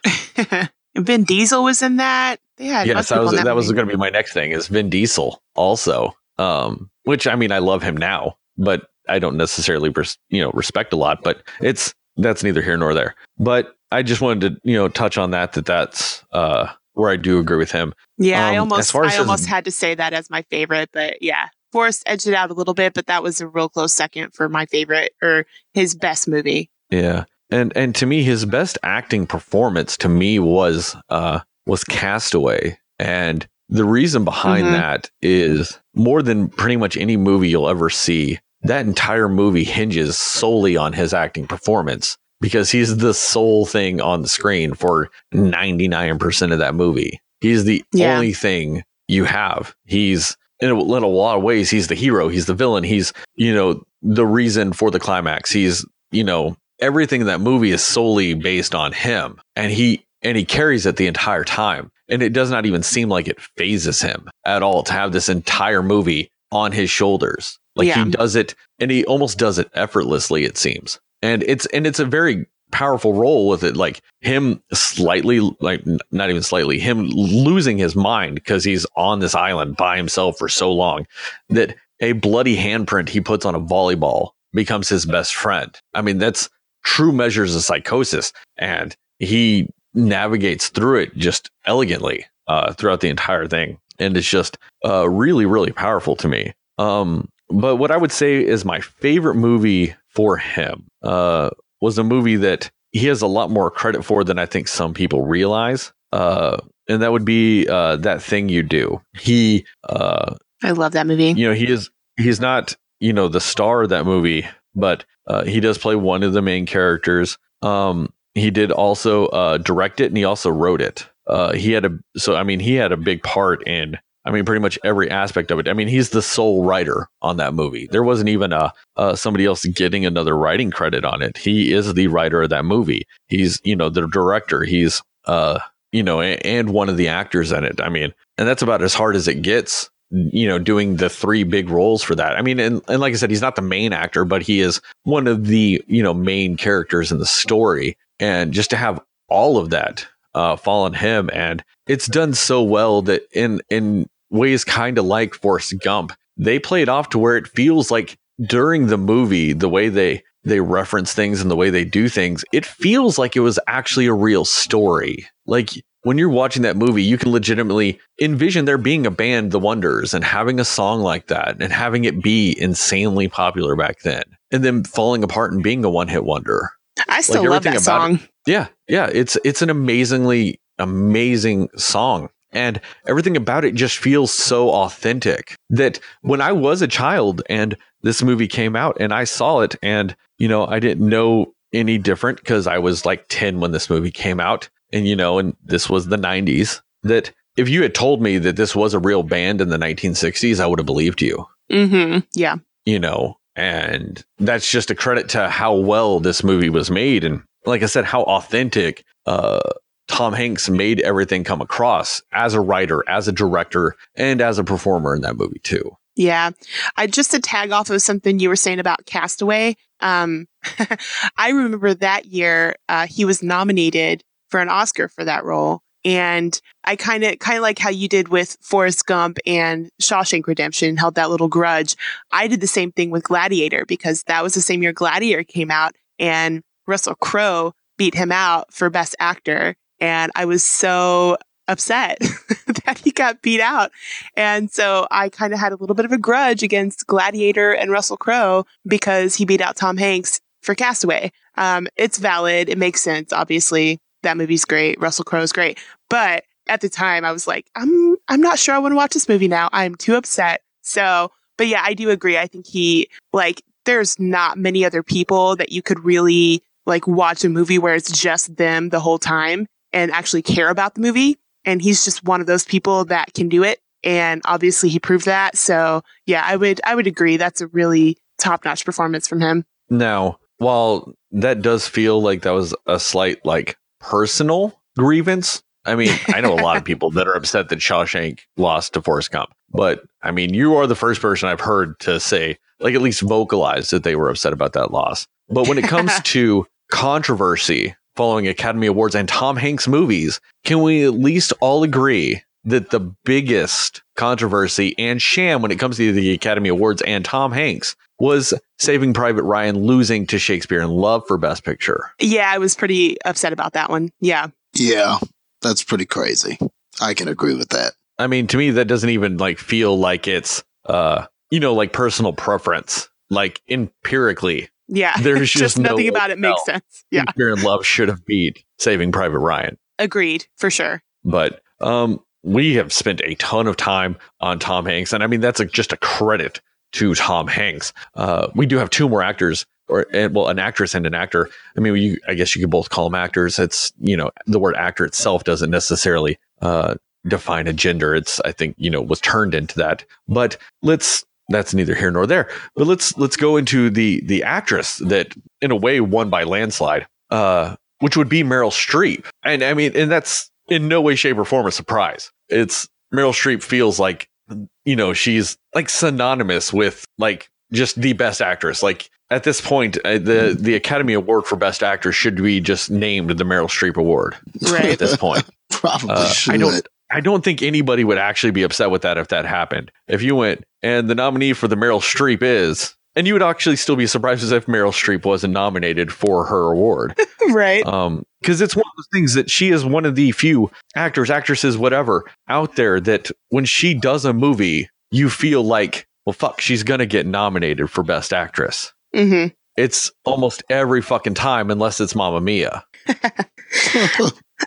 <laughs> Vin Diesel was in that. They had yes, that was that, that was going to be my next thing is Vin Diesel also. Um, which I mean, I love him now, but I don't necessarily res- you know respect a lot. But it's that's neither here nor there. But I just wanted to you know touch on that that that's uh where I do agree with him. Yeah, um, I almost I his, almost had to say that as my favorite, but yeah. Forrest edged it out a little bit, but that was a real close second for my favorite or his best movie. Yeah. And and to me his best acting performance to me was uh was Castaway. And the reason behind mm-hmm. that is more than pretty much any movie you'll ever see. That entire movie hinges solely on his acting performance because he's the sole thing on the screen for 99% of that movie. He's the yeah. only thing you have. He's in a, in a lot of ways, he's the hero. He's the villain. He's, you know, the reason for the climax. He's, you know, everything in that movie is solely based on him and he, and he carries it the entire time. And it does not even seem like it fazes him at all to have this entire movie on his shoulders. Like yeah. he does it and he almost does it effortlessly, it seems and it's and it's a very powerful role with it like him slightly like not even slightly him losing his mind because he's on this island by himself for so long that a bloody handprint he puts on a volleyball becomes his best friend i mean that's true measures of psychosis and he navigates through it just elegantly uh, throughout the entire thing and it's just uh, really really powerful to me um, but what i would say is my favorite movie for him uh, was a movie that he has a lot more credit for than I think some people realize. Uh, and that would be uh, that thing you do. He, uh, I love that movie. You know, he is he's not you know the star of that movie, but uh, he does play one of the main characters. Um, he did also uh, direct it, and he also wrote it. Uh, he had a so I mean he had a big part in I mean, pretty much every aspect of it. I mean, he's the sole writer on that movie. There wasn't even a uh, somebody else getting another writing credit on it. He is the writer of that movie. He's you know the director. He's uh you know and one of the actors in it. I mean, and that's about as hard as it gets. You know, doing the three big roles for that. I mean, and, and like I said, he's not the main actor, but he is one of the you know main characters in the story. And just to have all of that uh, fall on him, and it's done so well that in in ways kind of like Forrest Gump. They play it off to where it feels like during the movie, the way they they reference things and the way they do things, it feels like it was actually a real story. Like when you're watching that movie, you can legitimately envision there being a band, The Wonders, and having a song like that and having it be insanely popular back then, and then falling apart and being a one hit wonder. I still like love that song. It, yeah, yeah, it's it's an amazingly amazing song And everything about it just feels so authentic that when I was a child and this movie came out and I saw it and, you know, I didn't know any different because I was like 10 when this movie came out. And, you know, and this was the 90s that if you had told me that this was a real band in the 1960s, I would have believed you. Mm-hmm. Yeah. You know, and that's just a credit to how well this movie was made. And like I said, how authentic uh, Tom Hanks made everything come across as a writer, as a director, and as a performer in that movie too. Yeah. I just to tag off of something you were saying about Castaway. Um, <laughs> I remember that year, uh, he was nominated for an Oscar for that role. And I kind of, kind of like how you did with Forrest Gump and Shawshank Redemption, held that little grudge. I did the same thing with Gladiator because that was the same year Gladiator came out and Russell Crowe beat him out for Best Actor. And I was so upset <laughs> that he got beat out. And so I kind of had a little bit of a grudge against Gladiator and Russell Crowe because he beat out Tom Hanks for Castaway. Um, it's valid. It makes sense. Obviously, that movie's great. Russell Crowe's great. But at the time, I was like, I'm, I'm not sure I want to watch this movie now. I'm too upset. So, but yeah, I do agree. I think he, like, there's not many other people that you could really like watch a movie where it's just them the whole time and actually care about the movie. And he's just one of those people that can do it. And obviously he proved that. So yeah, I would, I would agree. That's a really top notch performance from him. Now, while that does feel like that was a slight like personal grievance, I mean, I know a lot of people that are upset that Shawshank lost to Forrest Gump, but I mean, you are the first person I've heard to say, like, at least vocalize that they were upset about that loss. But when it comes <laughs> to controversy following Academy Awards and Tom Hanks movies, can we at least all agree that the biggest controversy and sham when it comes to the Academy Awards and Tom Hanks was Saving Private Ryan losing to Shakespeare in Love for Best Picture? Yeah, I was pretty upset about that one. Yeah. Yeah, that's pretty crazy. I can agree with that. I mean, to me, that doesn't even like feel like it's, uh, you know, like personal preference. Like empirically, Yeah. <laughs> There's just no nothing way about it makes sense. Yeah. Shakespeare in Love should have beat Saving Private Ryan. Agreed for sure. But um, we have spent a ton of time on Tom Hanks, and I mean that's a, just a credit to Tom Hanks. Uh, we do have two more actors, or well, an actress and an actor. I mean, you, I guess you could both call them actors. It's you know the word actor itself doesn't necessarily uh, define a gender. It's I think you know was turned into that. But let's that's neither here nor there. But let's let's go into the the actress that in a way won by landslide, uh, which would be Meryl Streep. And I mean, and that's in no way, shape, or form a surprise. It's Meryl Streep feels like you know she's like synonymous with like just the best actress. Like at this point, uh, the the Academy Award for Best Actor should be just named the Meryl Streep Award Right at this point. <laughs> Probably Uh, should. I don't. I don't think anybody would actually be upset with that if that happened. If you went and the nominee for the Meryl Streep is, and you would actually still be surprised as if Meryl Streep wasn't nominated for her award. <laughs> right. Um, because it's one of those things that she is one of the few actors, actresses, whatever, out there that when she does a movie, you feel like, well, fuck, she's gonna get nominated for Best Actress. Hmm It's almost every fucking time, unless it's Mamma Mia. <laughs>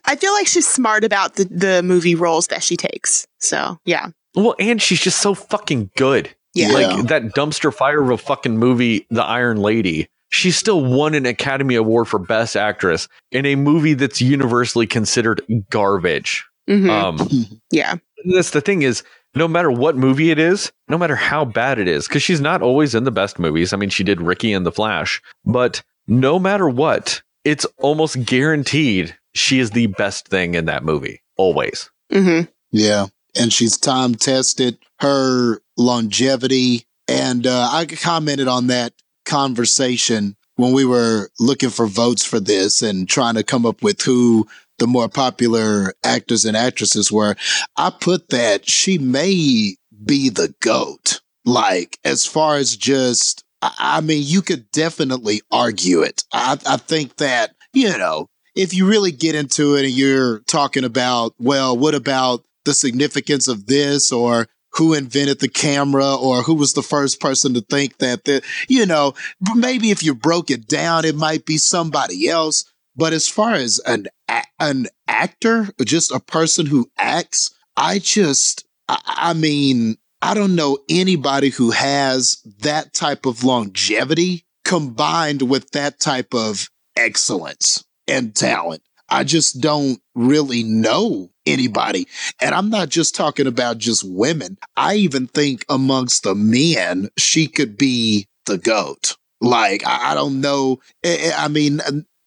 I feel like she's smart about the, the movie roles that she takes. So yeah. Well, and she's just so fucking good. Yeah. Yeah. Like that dumpster fire of a fucking movie, The Iron Lady. She still won an Academy Award for Best Actress in a movie that's universally considered garbage. hmm Um, <laughs> yeah. that's the thing is, no matter what movie it is, no matter how bad it is, because she's not always in the best movies. I mean, she did Ricki and the Flash, but no matter what, it's almost guaranteed she is the best thing in that movie. Always. hmm Yeah. And she's time tested, her longevity. And uh, I commented on that conversation when we were looking for votes for this and trying to come up with who the more popular actors and actresses were. I put that she may be the GOAT. Like, as far as just, I, mean, you could definitely argue it. I, I think that, you know, if you really get into it and you're talking about, well, what about the significance of this or who invented the camera or who was the first person to think that the, you know, maybe if you broke it down, it might be somebody else. But as far as an, a- an actor, just a person who acts, I just, I, I mean, I don't know anybody who has that type of longevity combined with that type of excellence and talent. I just don't really know anybody. And I'm not just talking about just women. I even think amongst the men, she could be the GOAT. Like, I, I don't know. I, I mean,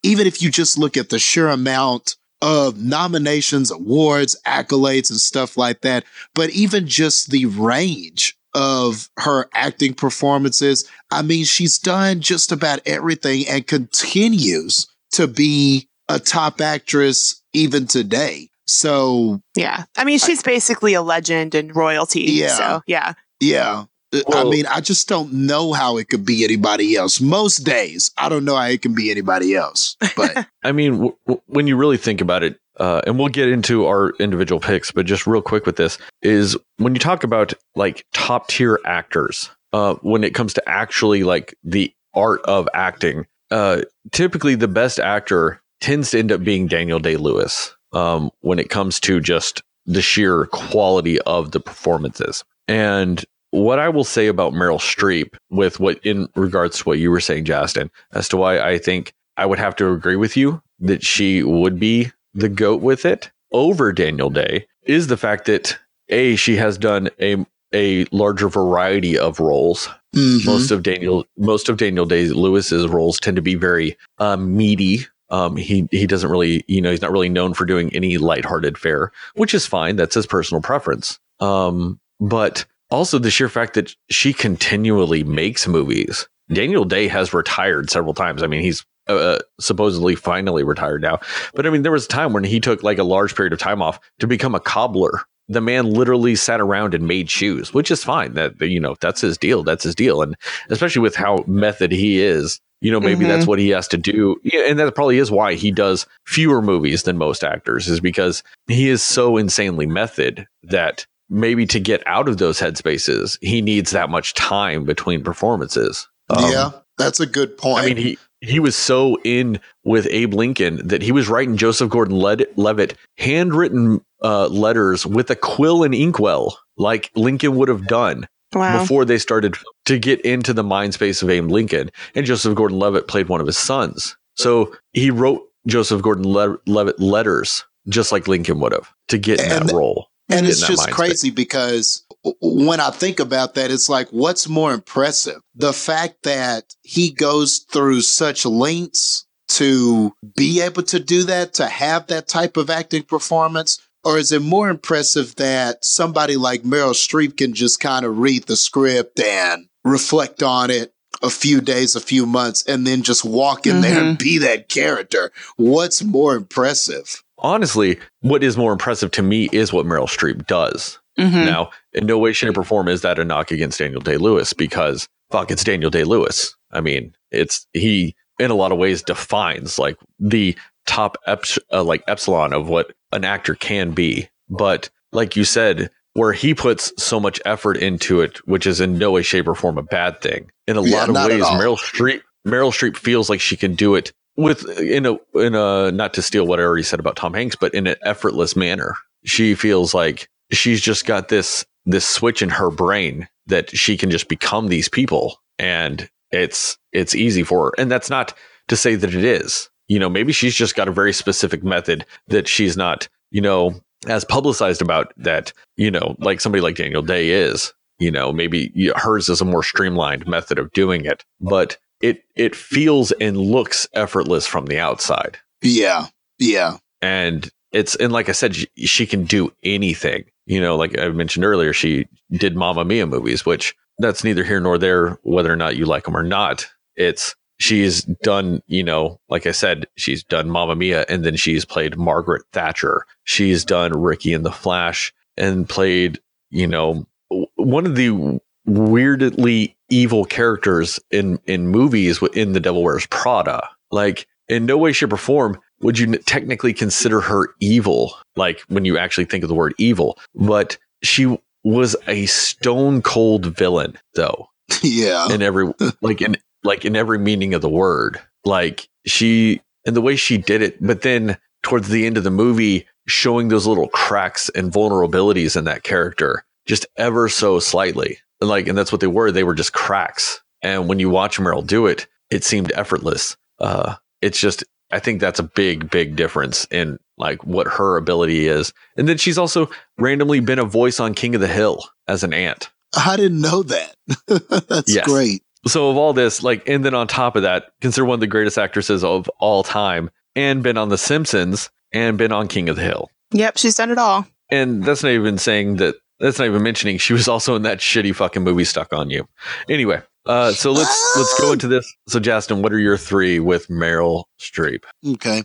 even if you just look at the sheer amount of nominations, awards, accolades, and stuff like that, but even just the range of her acting performances. I mean, she's done just about everything and continues to be a top actress even today. So, yeah. I mean, she's I, basically a legend and royalty. Yeah. So, yeah. Yeah. Well, I mean, I just don't know how it could be anybody else. Most days, I don't know how it can be anybody else. But <laughs> I mean, w- w- when you really think about it, uh, and we'll get into our individual picks, but just real quick with this is when you talk about like top tier actors, uh, when it comes to actually like the art of acting, uh, typically the best actor tends to end up being Daniel Day Lewis um, when it comes to just the sheer quality of the performances. And what I will say about Meryl Streep with what in regards to what you were saying, Justin, as to why I think I would have to agree with you that she would be the goat with it over Daniel Day is the fact that a she has done a a larger variety of roles. Mm-hmm. Most of Daniel most of Daniel Day Lewis's roles tend to be very uh, meaty. Um, he he doesn't really you know he's not really known for doing any lighthearted fare, which is fine. That's his personal preference. Um, but also the sheer fact that she continually makes movies. Daniel Day has retired several times. I mean, he's uh, supposedly finally retired now. But I mean, there was a time when he took like a large period of time off to become a cobbler. The man literally sat around and made shoes, which is fine. That you know, that's his deal. That's his deal. And especially with how method he is, you know, maybe mm-hmm. that's what he has to do. Yeah, and that probably is why he does fewer movies than most actors, is because he is so insanely method that maybe to get out of those headspaces, he needs that much time between performances. Um, yeah, that's a good point. I mean, he he was so in with Abe Lincoln that he was writing Joseph Gordon-Levitt handwritten uh, letters with a quill and inkwell, like Lincoln would have done. Wow. Before they started to get into the mind space of Abe Lincoln, and Joseph Gordon-Levitt played one of his sons, so he wrote Joseph Gordon-Levitt letters just like Lincoln would have to get in and, that role. And it's just crazy because when I think about that, it's like, what's more impressive? The fact that he goes through such lengths to be able to do that, to have that type of acting performance? Or is it more impressive that somebody like Meryl Streep can just kind of read the script and reflect on it a few days, a few months, and then just walk in mm-hmm. there and mm-hmm. be that character? What's more impressive? Honestly, what is more impressive to me is what Meryl Streep does. Mm-hmm. Now, in no way, shape, or form is that a knock against Daniel Day Lewis because fuck, it's Daniel Day Lewis. I mean, it's he in a lot of ways defines like the top ep- uh, like epsilon of what an actor can be. But like you said, where he puts so much effort into it, which is in no way, shape, or form a bad thing. In a yeah, lot of ways, Meryl Streep Meryl Streep feels like she can do it with in a in a not to steal what I already said about Tom Hanks, but in an effortless manner. She feels like she's just got this this switch in her brain that she can just become these people and it's it's easy for her. And that's not to say that it is. You know, maybe she's just got a very specific method that she's not, you know, as publicized about that, you know, like somebody like Daniel Day is. You know, maybe hers is a more streamlined method of doing it. But it it feels and looks effortless from the outside. Yeah. Yeah. And it's and like I said, she, she can do anything. You know, like I mentioned earlier, she did Mamma Mia movies, which that's neither here nor there whether or not you like them or not. It's she's done, you know, like I said, she's done Mamma Mia and then she's played Margaret Thatcher. She's done Ricki and the Flash and played, you know, one of the weirdly evil characters in in movies in the Devil Wears Prada. Like in no way, shape, or form would you technically consider her evil. Like when you actually think of the word evil, but she was a stone cold villain, though. Yeah, in every like in like in every meaning of the word. Like she and the way she did it, but then towards the end of the movie, showing those little cracks and vulnerabilities in that character just ever so slightly. And like, and that's what they were. They were just cracks. And when you watch Meryl do it, it seemed effortless. Uh, it's just, I think that's a big, big difference in like what her ability is. And then she's also randomly been a voice on King of the Hill as an aunt. I didn't know that. <laughs> that's yes. great. So of all this, like, and then on top of that, consider one of the greatest actresses of all time, and been on The Simpsons, and been on King of the Hill. Yep, she's done it all. And that's not even saying that. That's not even mentioning she was also in that shitty fucking movie Stuck on You. Anyway, uh, so let's let's go into this. So, Justin, what are your three with Meryl Streep? Okay,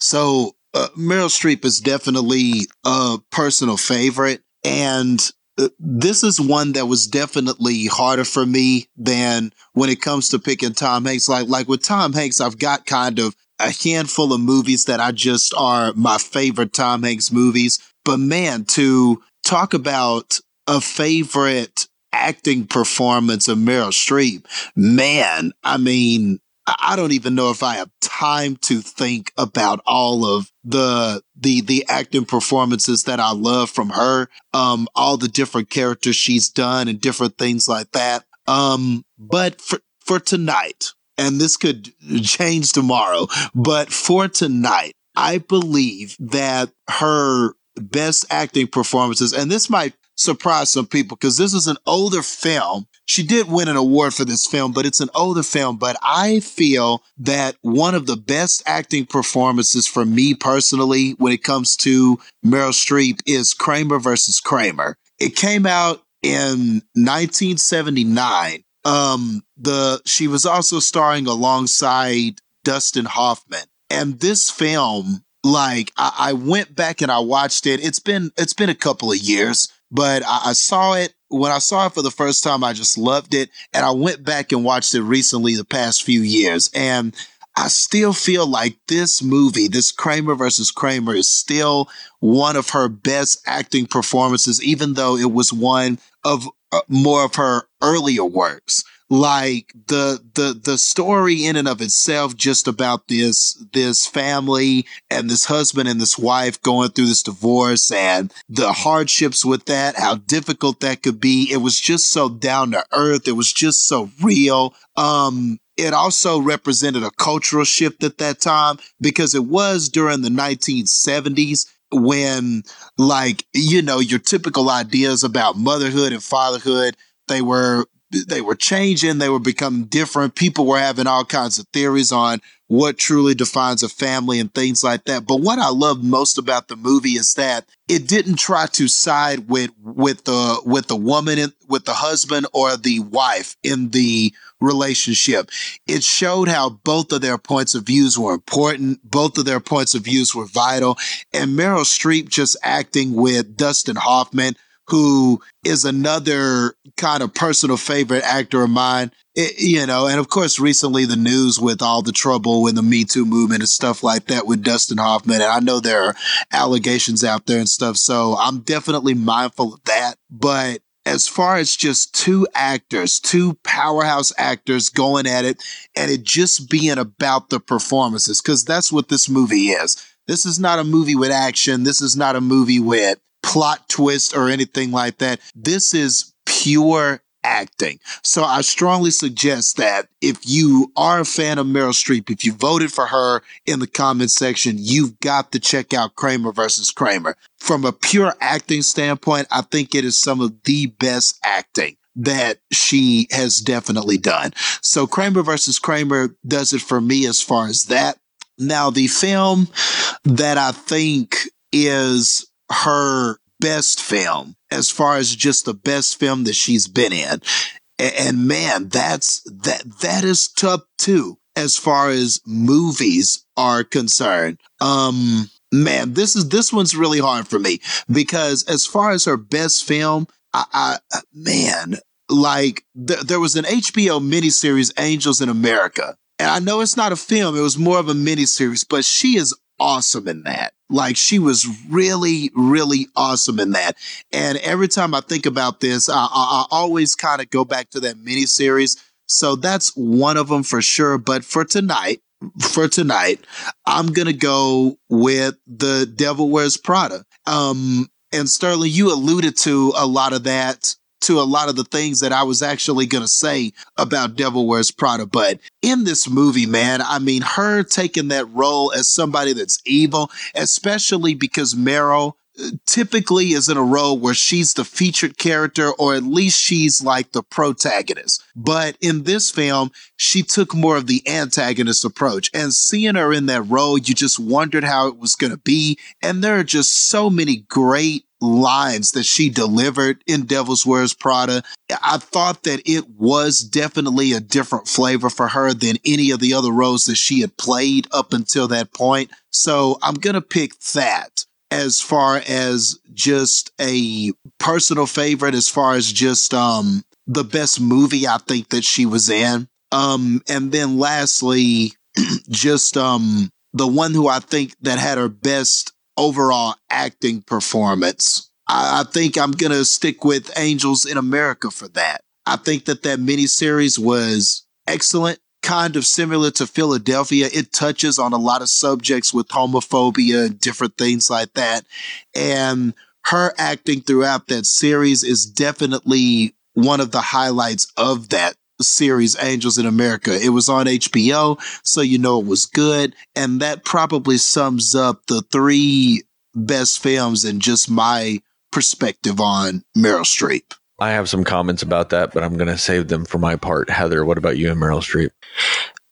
so uh, Meryl Streep is definitely a personal favorite, and uh, this is one that was definitely harder for me than when it comes to picking Tom Hanks. Like like with Tom Hanks, I've got kind of a handful of movies that I just are my favorite Tom Hanks movies. But man, to talk about a favorite acting performance of Meryl Streep, man, I mean, I don't even know if I have time to think about all of the the the acting performances that I love from her. Um, all the different characters she's done and different things like that. Um, but for for tonight, and this could change tomorrow, but for tonight, I believe that her best acting performances, and this might surprise some people because this is an older film. She did win an award for this film, but it's an older film. But I feel that one of the best acting performances for me personally when it comes to Meryl Streep is Kramer versus Kramer. It came out in 1979. Um, the she was also starring alongside Dustin Hoffman. And this film, like I, I went back and I watched it. It's been it's been a couple of years but I, I, saw it when I saw it for the first time. I just loved it, and I went back and watched it recently, the past few years, and I still feel like this movie, this Kramer versus Kramer, is still one of her best acting performances, even though it was one of uh, more of her earlier works like the the the story in and of itself just about this this family and this husband and this wife going through this divorce and the hardships with that how difficult that could be. It was just so down to earth. It was just so real. Um it also represented a cultural shift at that time because it was during the 1970s when like you know your typical ideas about motherhood and fatherhood they were they were changing, they were becoming different. People were having all kinds of theories on what truly defines a family and things like that. But what I love most about the movie is that it didn't try to side with with the with the woman with the husband or the wife in the relationship. It showed how both of their points of views were important, both of their points of views were vital, and Meryl Streep just acting with Dustin Hoffman who is another kind of personal favorite actor of mine. It, you know, and of course, recently the news with all the trouble in the Me Too movement and stuff like that with Dustin Hoffman. And I know there are allegations out there and stuff. So I'm definitely mindful of that. But as far as just two actors, two powerhouse actors going at it, and it just being about the performances, because that's what this movie is. This is not a movie with action. This is not a movie with plot twist or anything like that. This is pure acting. So I strongly suggest that if you are a fan of Meryl Streep, if you voted for her in the comment section, you've got to check out Kramer versus Kramer. From a pure acting standpoint, I think it is some of the best acting that she has definitely done. So Kramer versus Kramer does it for me as far as that. Now, the film that I think is her best film as far as just the best film that she's been in. And man, that's that that is tough too as far as movies are concerned. Um man, this is this one's really hard for me because as far as her best film, I, I man, like th- there was an HBO miniseries Angels in America. And I know it's not a film, it was more of a miniseries, but she is awesome in that. Like she was really, really awesome in that. And every time I think about this, I, I, I always kind of go back to that miniseries. So that's one of them for sure. But for tonight, for tonight, I'm gonna go with the Devil Wears Prada. Um, and Sterling, you alluded to a lot of that to a lot of the things that I was actually going to say about Devil Wears Prada. But in this movie, man, I mean, her taking that role as somebody that's evil, especially because Meryl uh, typically is in a role where she's the featured character or at least she's like the protagonist. But in this film, she took more of the antagonist approach and seeing her in that role, you just wondered how it was going to be. And there are just so many great lines that she delivered in Devil's Wears Prada. I thought that it was definitely a different flavor for her than any of the other roles that she had played up until that point. So I'm going to pick that as far as just a personal favorite, as far as just, um, the best movie I think that she was in. Um, and then lastly, <clears throat> just, um, the one who I think that had her best overall acting performance. I, I think I'm going to stick with Angels in America for that. I think that that miniseries was excellent, kind of similar to Philadelphia. It touches on a lot of subjects with homophobia and different things like that. And her acting throughout that series is definitely one of the highlights of that series Angels in America. It was on HBO, so you know it was good. And that probably sums up the three best films in just my perspective on Meryl Streep. I have some comments about that, but I'm going to save them for my part. Heather, what about you and Meryl Streep?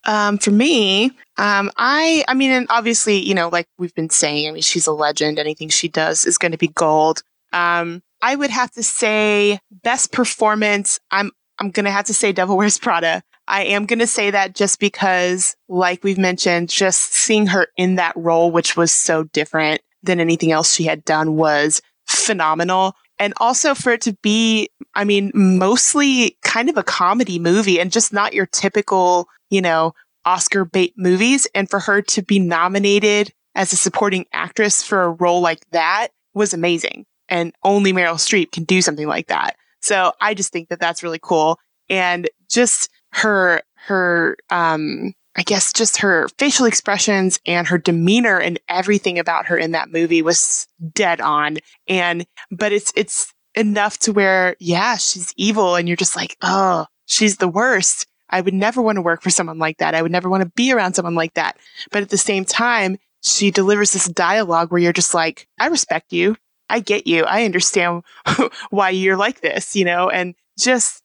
Um, for me, um, I, I mean, and obviously, you know, like we've been saying, I mean, she's a legend. Anything she does is going to be gold. Um, I would have to say best performance. I'm I'm going to have to say Devil Wears Prada. I am going to say that just because, like we've mentioned, just seeing her in that role, which was so different than anything else she had done, was phenomenal. And also for it to be, I mean, mostly kind of a comedy movie and just not your typical, you know, Oscar bait movies. And for her to be nominated as a supporting actress for a role like that was amazing. And only Meryl Streep can do something like that. So I just think that that's really cool. And just her, her, um, I guess just her facial expressions and her demeanor and everything about her in that movie was dead on. And, but it's, it's enough to where, yeah, she's evil and you're just like, oh, she's the worst. I would never want to work for someone like that. I would never want to be around someone like that. But at the same time, she delivers this dialogue where you're just like, I respect you. I get you. I understand <laughs> why you're like this, you know, and just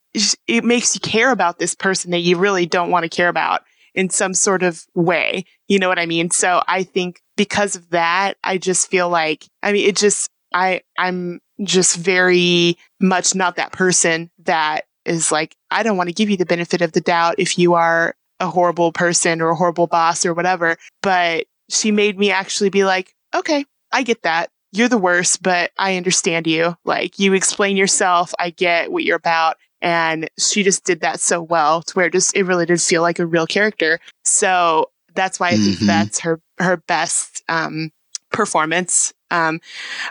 it makes you care about this person that you really don't want to care about in some sort of way. You know what I mean? So I think because of that, I just feel like, I mean, it just, I, I'm just very much not that person that is like, I don't want to give you the benefit of the doubt if you are a horrible person or a horrible boss or whatever. But she made me actually be like, okay, I get that you're the worst, but I understand you. Like you explain yourself. I get what you're about. And she just did that so well to where it just, it really did feel like a real character. So that's why I think mm-hmm. that's her, her best, um, performance. Um,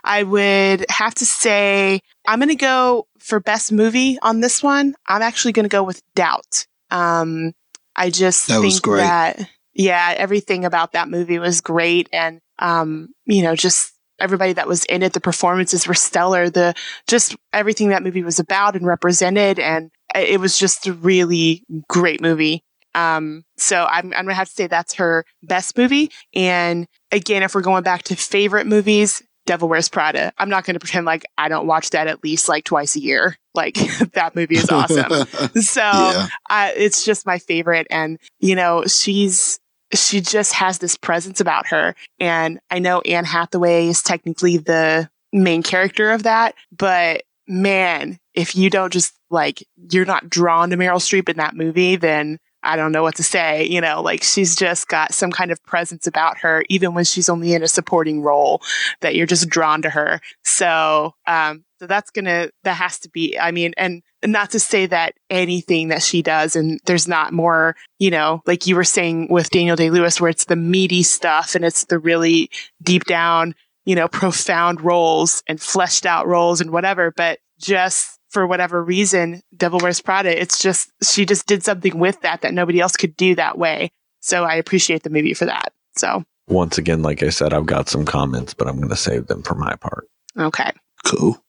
I would have to say I'm going to go for best movie on this one. I'm actually going to go with Doubt. Um, I just that think that, yeah, everything about that movie was great. And, um, you know, just everybody that was in it. The performances were stellar. The just everything that movie was about and represented, and it was just a really great movie. Um, so I'm, I'm gonna have to say that's her best movie. And again, if we're going back to favorite movies, Devil Wears Prada. I'm not going to pretend like I don't watch that at least like twice a year. Like <laughs> that movie is awesome. <laughs> so yeah. uh, it's just my favorite. And, you know, she's she just has this presence about her. And I know Anne Hathaway is technically the main character of that, but man, if you don't just like, you're not drawn to Meryl Streep in that movie, then I don't know what to say. You know, like she's just got some kind of presence about her, even when she's only in a supporting role, that you're just drawn to her. So, um, so that's gonna, that has to be, I mean, and not to say that anything that she does and there's not more, you know, like you were saying with Daniel Day Lewis, where it's the meaty stuff and it's the really deep down, you know, profound roles and fleshed out roles and whatever, but just for whatever reason, Devil Wears Prada, it's just, she just did something with that that nobody else could do that way. So I appreciate the movie for that. So Once again, like I said, I've got some comments, but I'm going to save them for my part. okay. Cool.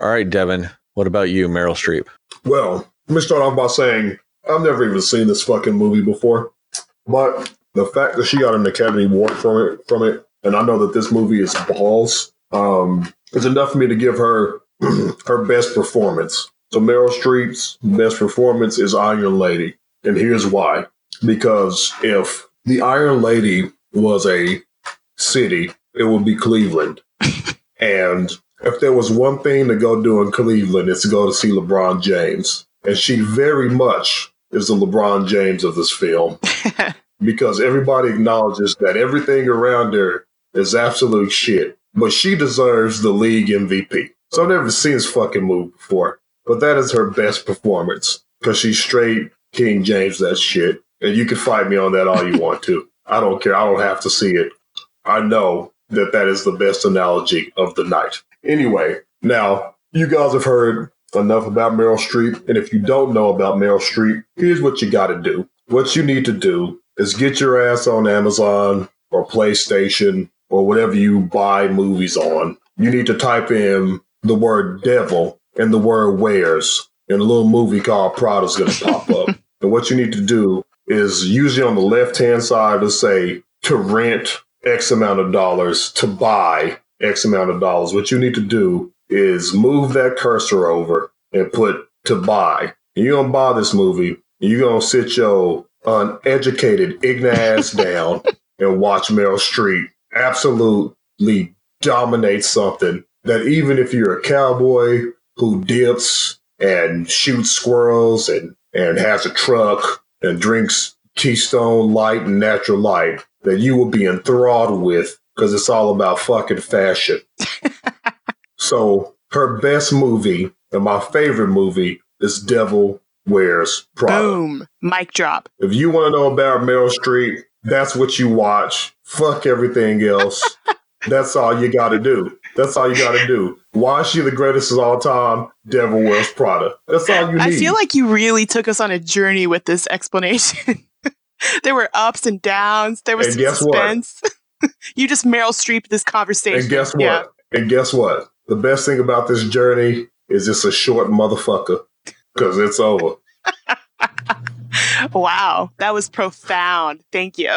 All right, Devin, what about you, Meryl Streep? Well, let me start off by saying I've never even seen this fucking movie before, but the fact that she got an Academy Award from it, from it, and I know that this movie is balls, um, is enough for me to give her her best performance. So Meryl Streep's best performance is Iron Lady, and here's why: because if the Iron Lady was a city, it would be Cleveland, <laughs> and if there was one thing to go do in Cleveland, it's to go to see LeBron James. And she very much is the LeBron James of this film <laughs> because everybody acknowledges that everything around her is absolute shit. But she deserves the league MVP. So I've never seen this fucking movie before. But that is her best performance because she's straight King James that shit. And you can fight me on that all you <laughs> want to. I don't care. I don't have to see it. I know that that is the best analogy of the night. Anyway, now you guys have heard enough about Meryl Streep. And if you don't know about Meryl Streep, here's what you got to do. What you need to do is get your ass on Amazon or PlayStation or whatever you buy movies on. You need to type in the word devil and the word wears, and a little movie called Prada's going to pop up. <laughs> And what you need to do is usually on the left hand side to say to rent X amount of dollars, to buy X amount of dollars. What you need to do is move that cursor over and put to buy. And you're going to buy this movie, you're going to sit your uneducated, ignorant ass <laughs> down and watch Meryl Streep absolutely dominate something that even if you're a cowboy who dips and shoots squirrels and, and has a truck and drinks Keystone Light and Natural Light, that you will be enthralled with because it's all about fucking fashion. <laughs> so her best movie and my favorite movie is Devil Wears Prada. Boom. Mic drop. If you want to know about Meryl Streep, that's what you watch. Fuck everything else. <laughs> that's all you got to do. That's all you got to do. Why is she the greatest of all time? Devil Wears Prada. That's all you need. I feel like you really took us on a journey with this explanation. <laughs> there were ups and downs. There was And some guess what? suspense. <laughs> you just Meryl Streep this conversation. and guess what? Yeah. And guess what? The best thing about this journey is it's a short motherfucker because it's over. <laughs> Wow. That was profound. Thank you.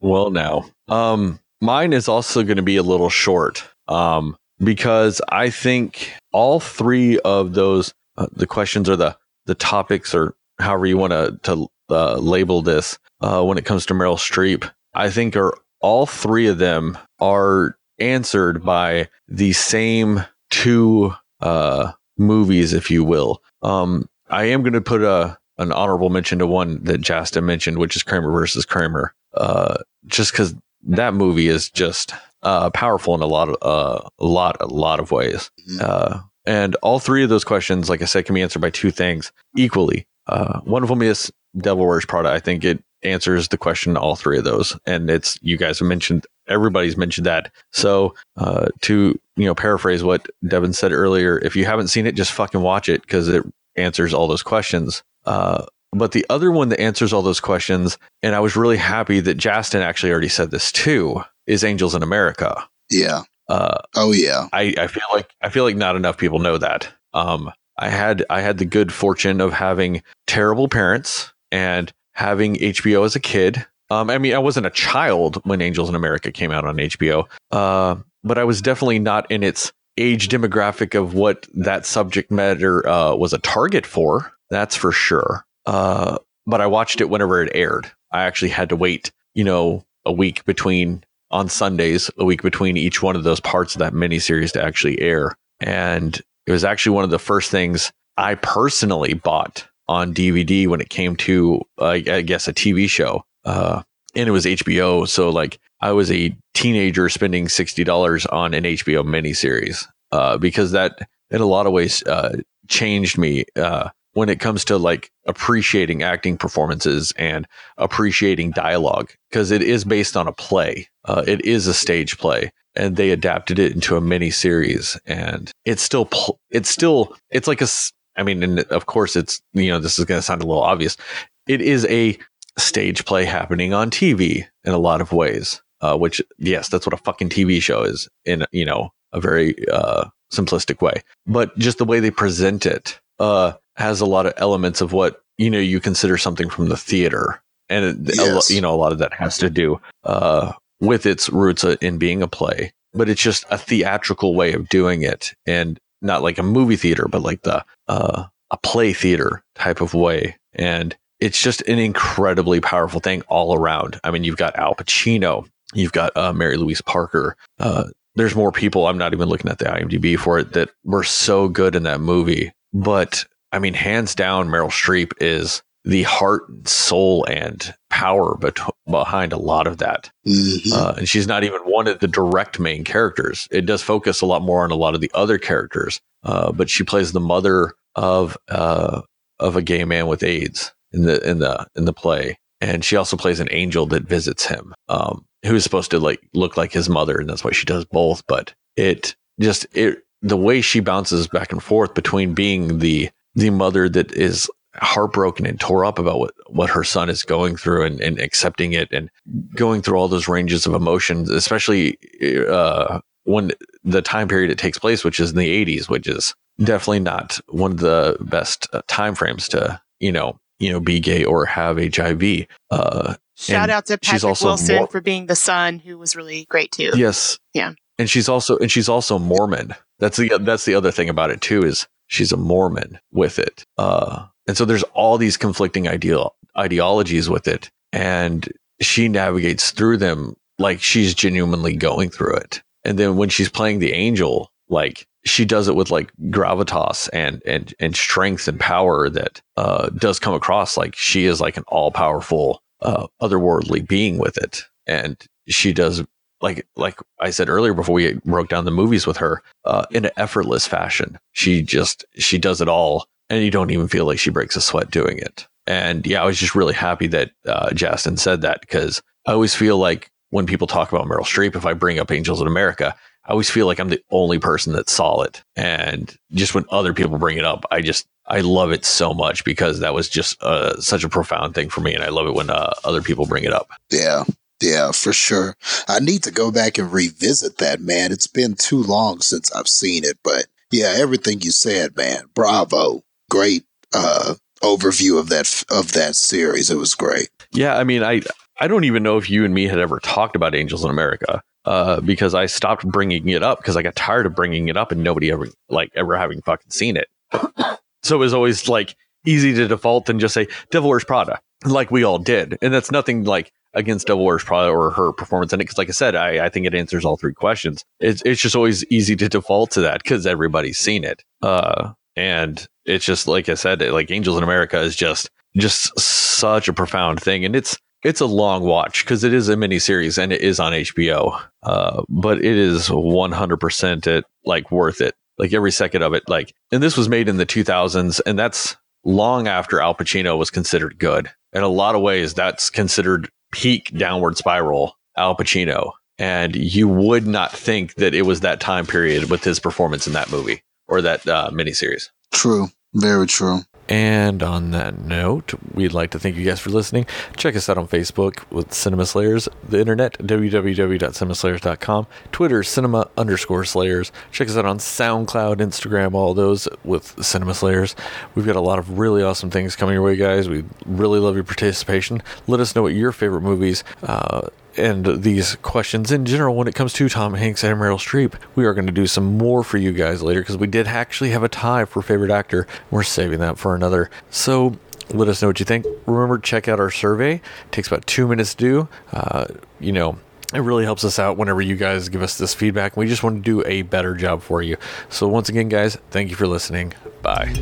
Well, now, um, mine is also going to be a little short, um, because I think all three of those, uh, the questions or the the topics or however you want to to uh, label this, uh, when it comes to Meryl Streep, I think are all three of them are answered by the same two uh, movies, if you will. Um, I am going to put a an honorable mention to one that Justin mentioned, which is Kramer versus Kramer. Uh, just because that movie is just uh, powerful in a lot of uh, a lot a lot of ways. Mhm. Uh, and all three of those questions, like I said, can be answered by two things equally. Uh, one of them is Devil Wears Prada. I think it answers the question all three of those, and it's you guys have mentioned everybody's mentioned that. So uh, to you know paraphrase what Devin said earlier, if you haven't seen it, just fucking watch it because it answers all those questions. Uh, but the other one that answers all those questions, and I was really happy that Justin actually already said this too, is Angels in America. Yeah. Uh, Oh yeah. I, I feel like I feel like not enough people know that. Um, I had I had the good fortune of having terrible parents and having HBO as a kid. Um, I mean, I wasn't a child when Angels in America came out on HBO, uh, but I was definitely not in its age demographic of what that subject matter uh, was a target for. That's for sure. Uh, but I watched it whenever it aired. I actually had to wait, you know, a week between on Sundays, a week between each one of those parts of that miniseries to actually air. And it was actually one of the first things I personally bought on DVD when it came to, I guess, a TV show. Uh, and it was HBO. So, like, I was a teenager spending $60 on an HBO miniseries uh, because that, in a lot of ways, uh, changed me uh, when it comes to like appreciating acting performances and appreciating dialogue because it is based on a play. Uh, it is a stage play, and they adapted it into a mini series, and it's still pl- it's still it's like a. I mean, and of course, it's you know this is going to sound a little obvious. It is a stage play happening on TV in a lot of ways. Uh, which yes, that's what a fucking TV show is in you know a very uh, simplistic way. But just the way they present it uh, has a lot of elements of what you know you consider something from the theater, and Yes. a, you know a lot of that has to do uh, with its roots in being a play. But it's just a theatrical way of doing it, and not like a movie theater, but like the uh, a play theater type of way. And it's just an incredibly powerful thing all around. I mean, you've got Al Pacino, you've got uh, Mary Louise Parker. Uh, there's more people. I'm not even looking at the IMDb for it that were so good in that movie. But I mean, hands down, Meryl Streep is the heart, and soul, and power bet- behind a lot of that. Mhm. Uh, and she's not even one of the direct main characters. It does focus a lot more on a lot of the other characters, uh, but she plays the mother of uh, of a gay man with AIDS in the in the in the play, and she also plays an angel that visits him, um, who is supposed to like look like his mother, and that's why she does both. But it just it the way she bounces back and forth between being the the mother that is heartbroken and tore up about what, what her son is going through and, and accepting it and going through all those ranges of emotions, especially uh, when the time period it takes place, which is in the 80s, which is definitely not one of the best uh, time frames to, you know, you know, be gay or have HIV. Uh, Shout out to Patrick also Wilson more- for being the son, who was really great too. yes. Yeah. And she's also, and she's also Mormon. That's the, that's the other thing about it too, is she's a Mormon with it. Uh, and so there's all these conflicting ideal ideologies with it. And she navigates through them like she's genuinely going through it. And then when she's playing the angel, like she does it with like gravitas and and and strength and power that uh, does come across like she is like an all powerful uh, otherworldly being with it. And she does like like I said earlier before we broke down the movies with her uh, in an effortless fashion. She just she does it all, and you don't even feel like she breaks a sweat doing it. And yeah, I was just really happy that uh, Justin said that because I always feel like when people talk about Meryl Streep, if I bring up Angels in America, I always feel like I'm the only person that saw it. And just when other people bring it up, I just I love it so much because that was just uh, such a profound thing for me, and I love it when uh, other people bring it up. Yeah. Yeah, for sure. I need to go back and revisit that, man. It's been too long since I've seen it, but yeah, everything you said, man. Bravo. Great uh overview of that of that series. It was great. Yeah, I mean, I I don't even know if you and me had ever talked about Angels in America uh, because I stopped bringing it up because I got tired of bringing it up and nobody ever like ever having fucking seen it. so it was always like easy to default and just say Devil Wears Prada, like we all did, and that's nothing like against Devil Wears Prada or her performance in it because, like I said, I, I think it answers all three questions. It's it's just always easy to default to that because everybody's seen it. Uh, and it's just like I said, like Angels in America is just just such a profound thing, and it's it's a long watch because it is a miniseries and it is on HBO. Uh, but it is 100% it like worth it. Like every second of it. Like, and this was made in the 2000s, and that's long after Al Pacino was considered good. In a lot of ways, that's considered peak downward spiral Al Pacino. And you would not think that it was that time period with his performance in that movie or that uh, miniseries. True. Very true. And on that note, we'd like to thank you guys for listening. Check us out on Facebook with Cinema Slayers, the internet, www.cinemaslayers.com, Twitter, cinema underscore slayers. Check us out on SoundCloud, Instagram, all those with Cinema Slayers. We've got a lot of really awesome things coming your way, guys. We really love your participation. Let us know what your favorite movies, uh, and these questions in general when it comes to Tom Hanks and Meryl Streep. We are going to do some more for you guys later because we did actually have a tie for favorite actor. We're saving that for another. So let us know what you think. Remember, check out our survey. It takes about two minutes to do. Uh, you know, it really helps us out whenever you guys give us this feedback. We just want to do a better job for you. So once again, guys, thank you for listening. Bye.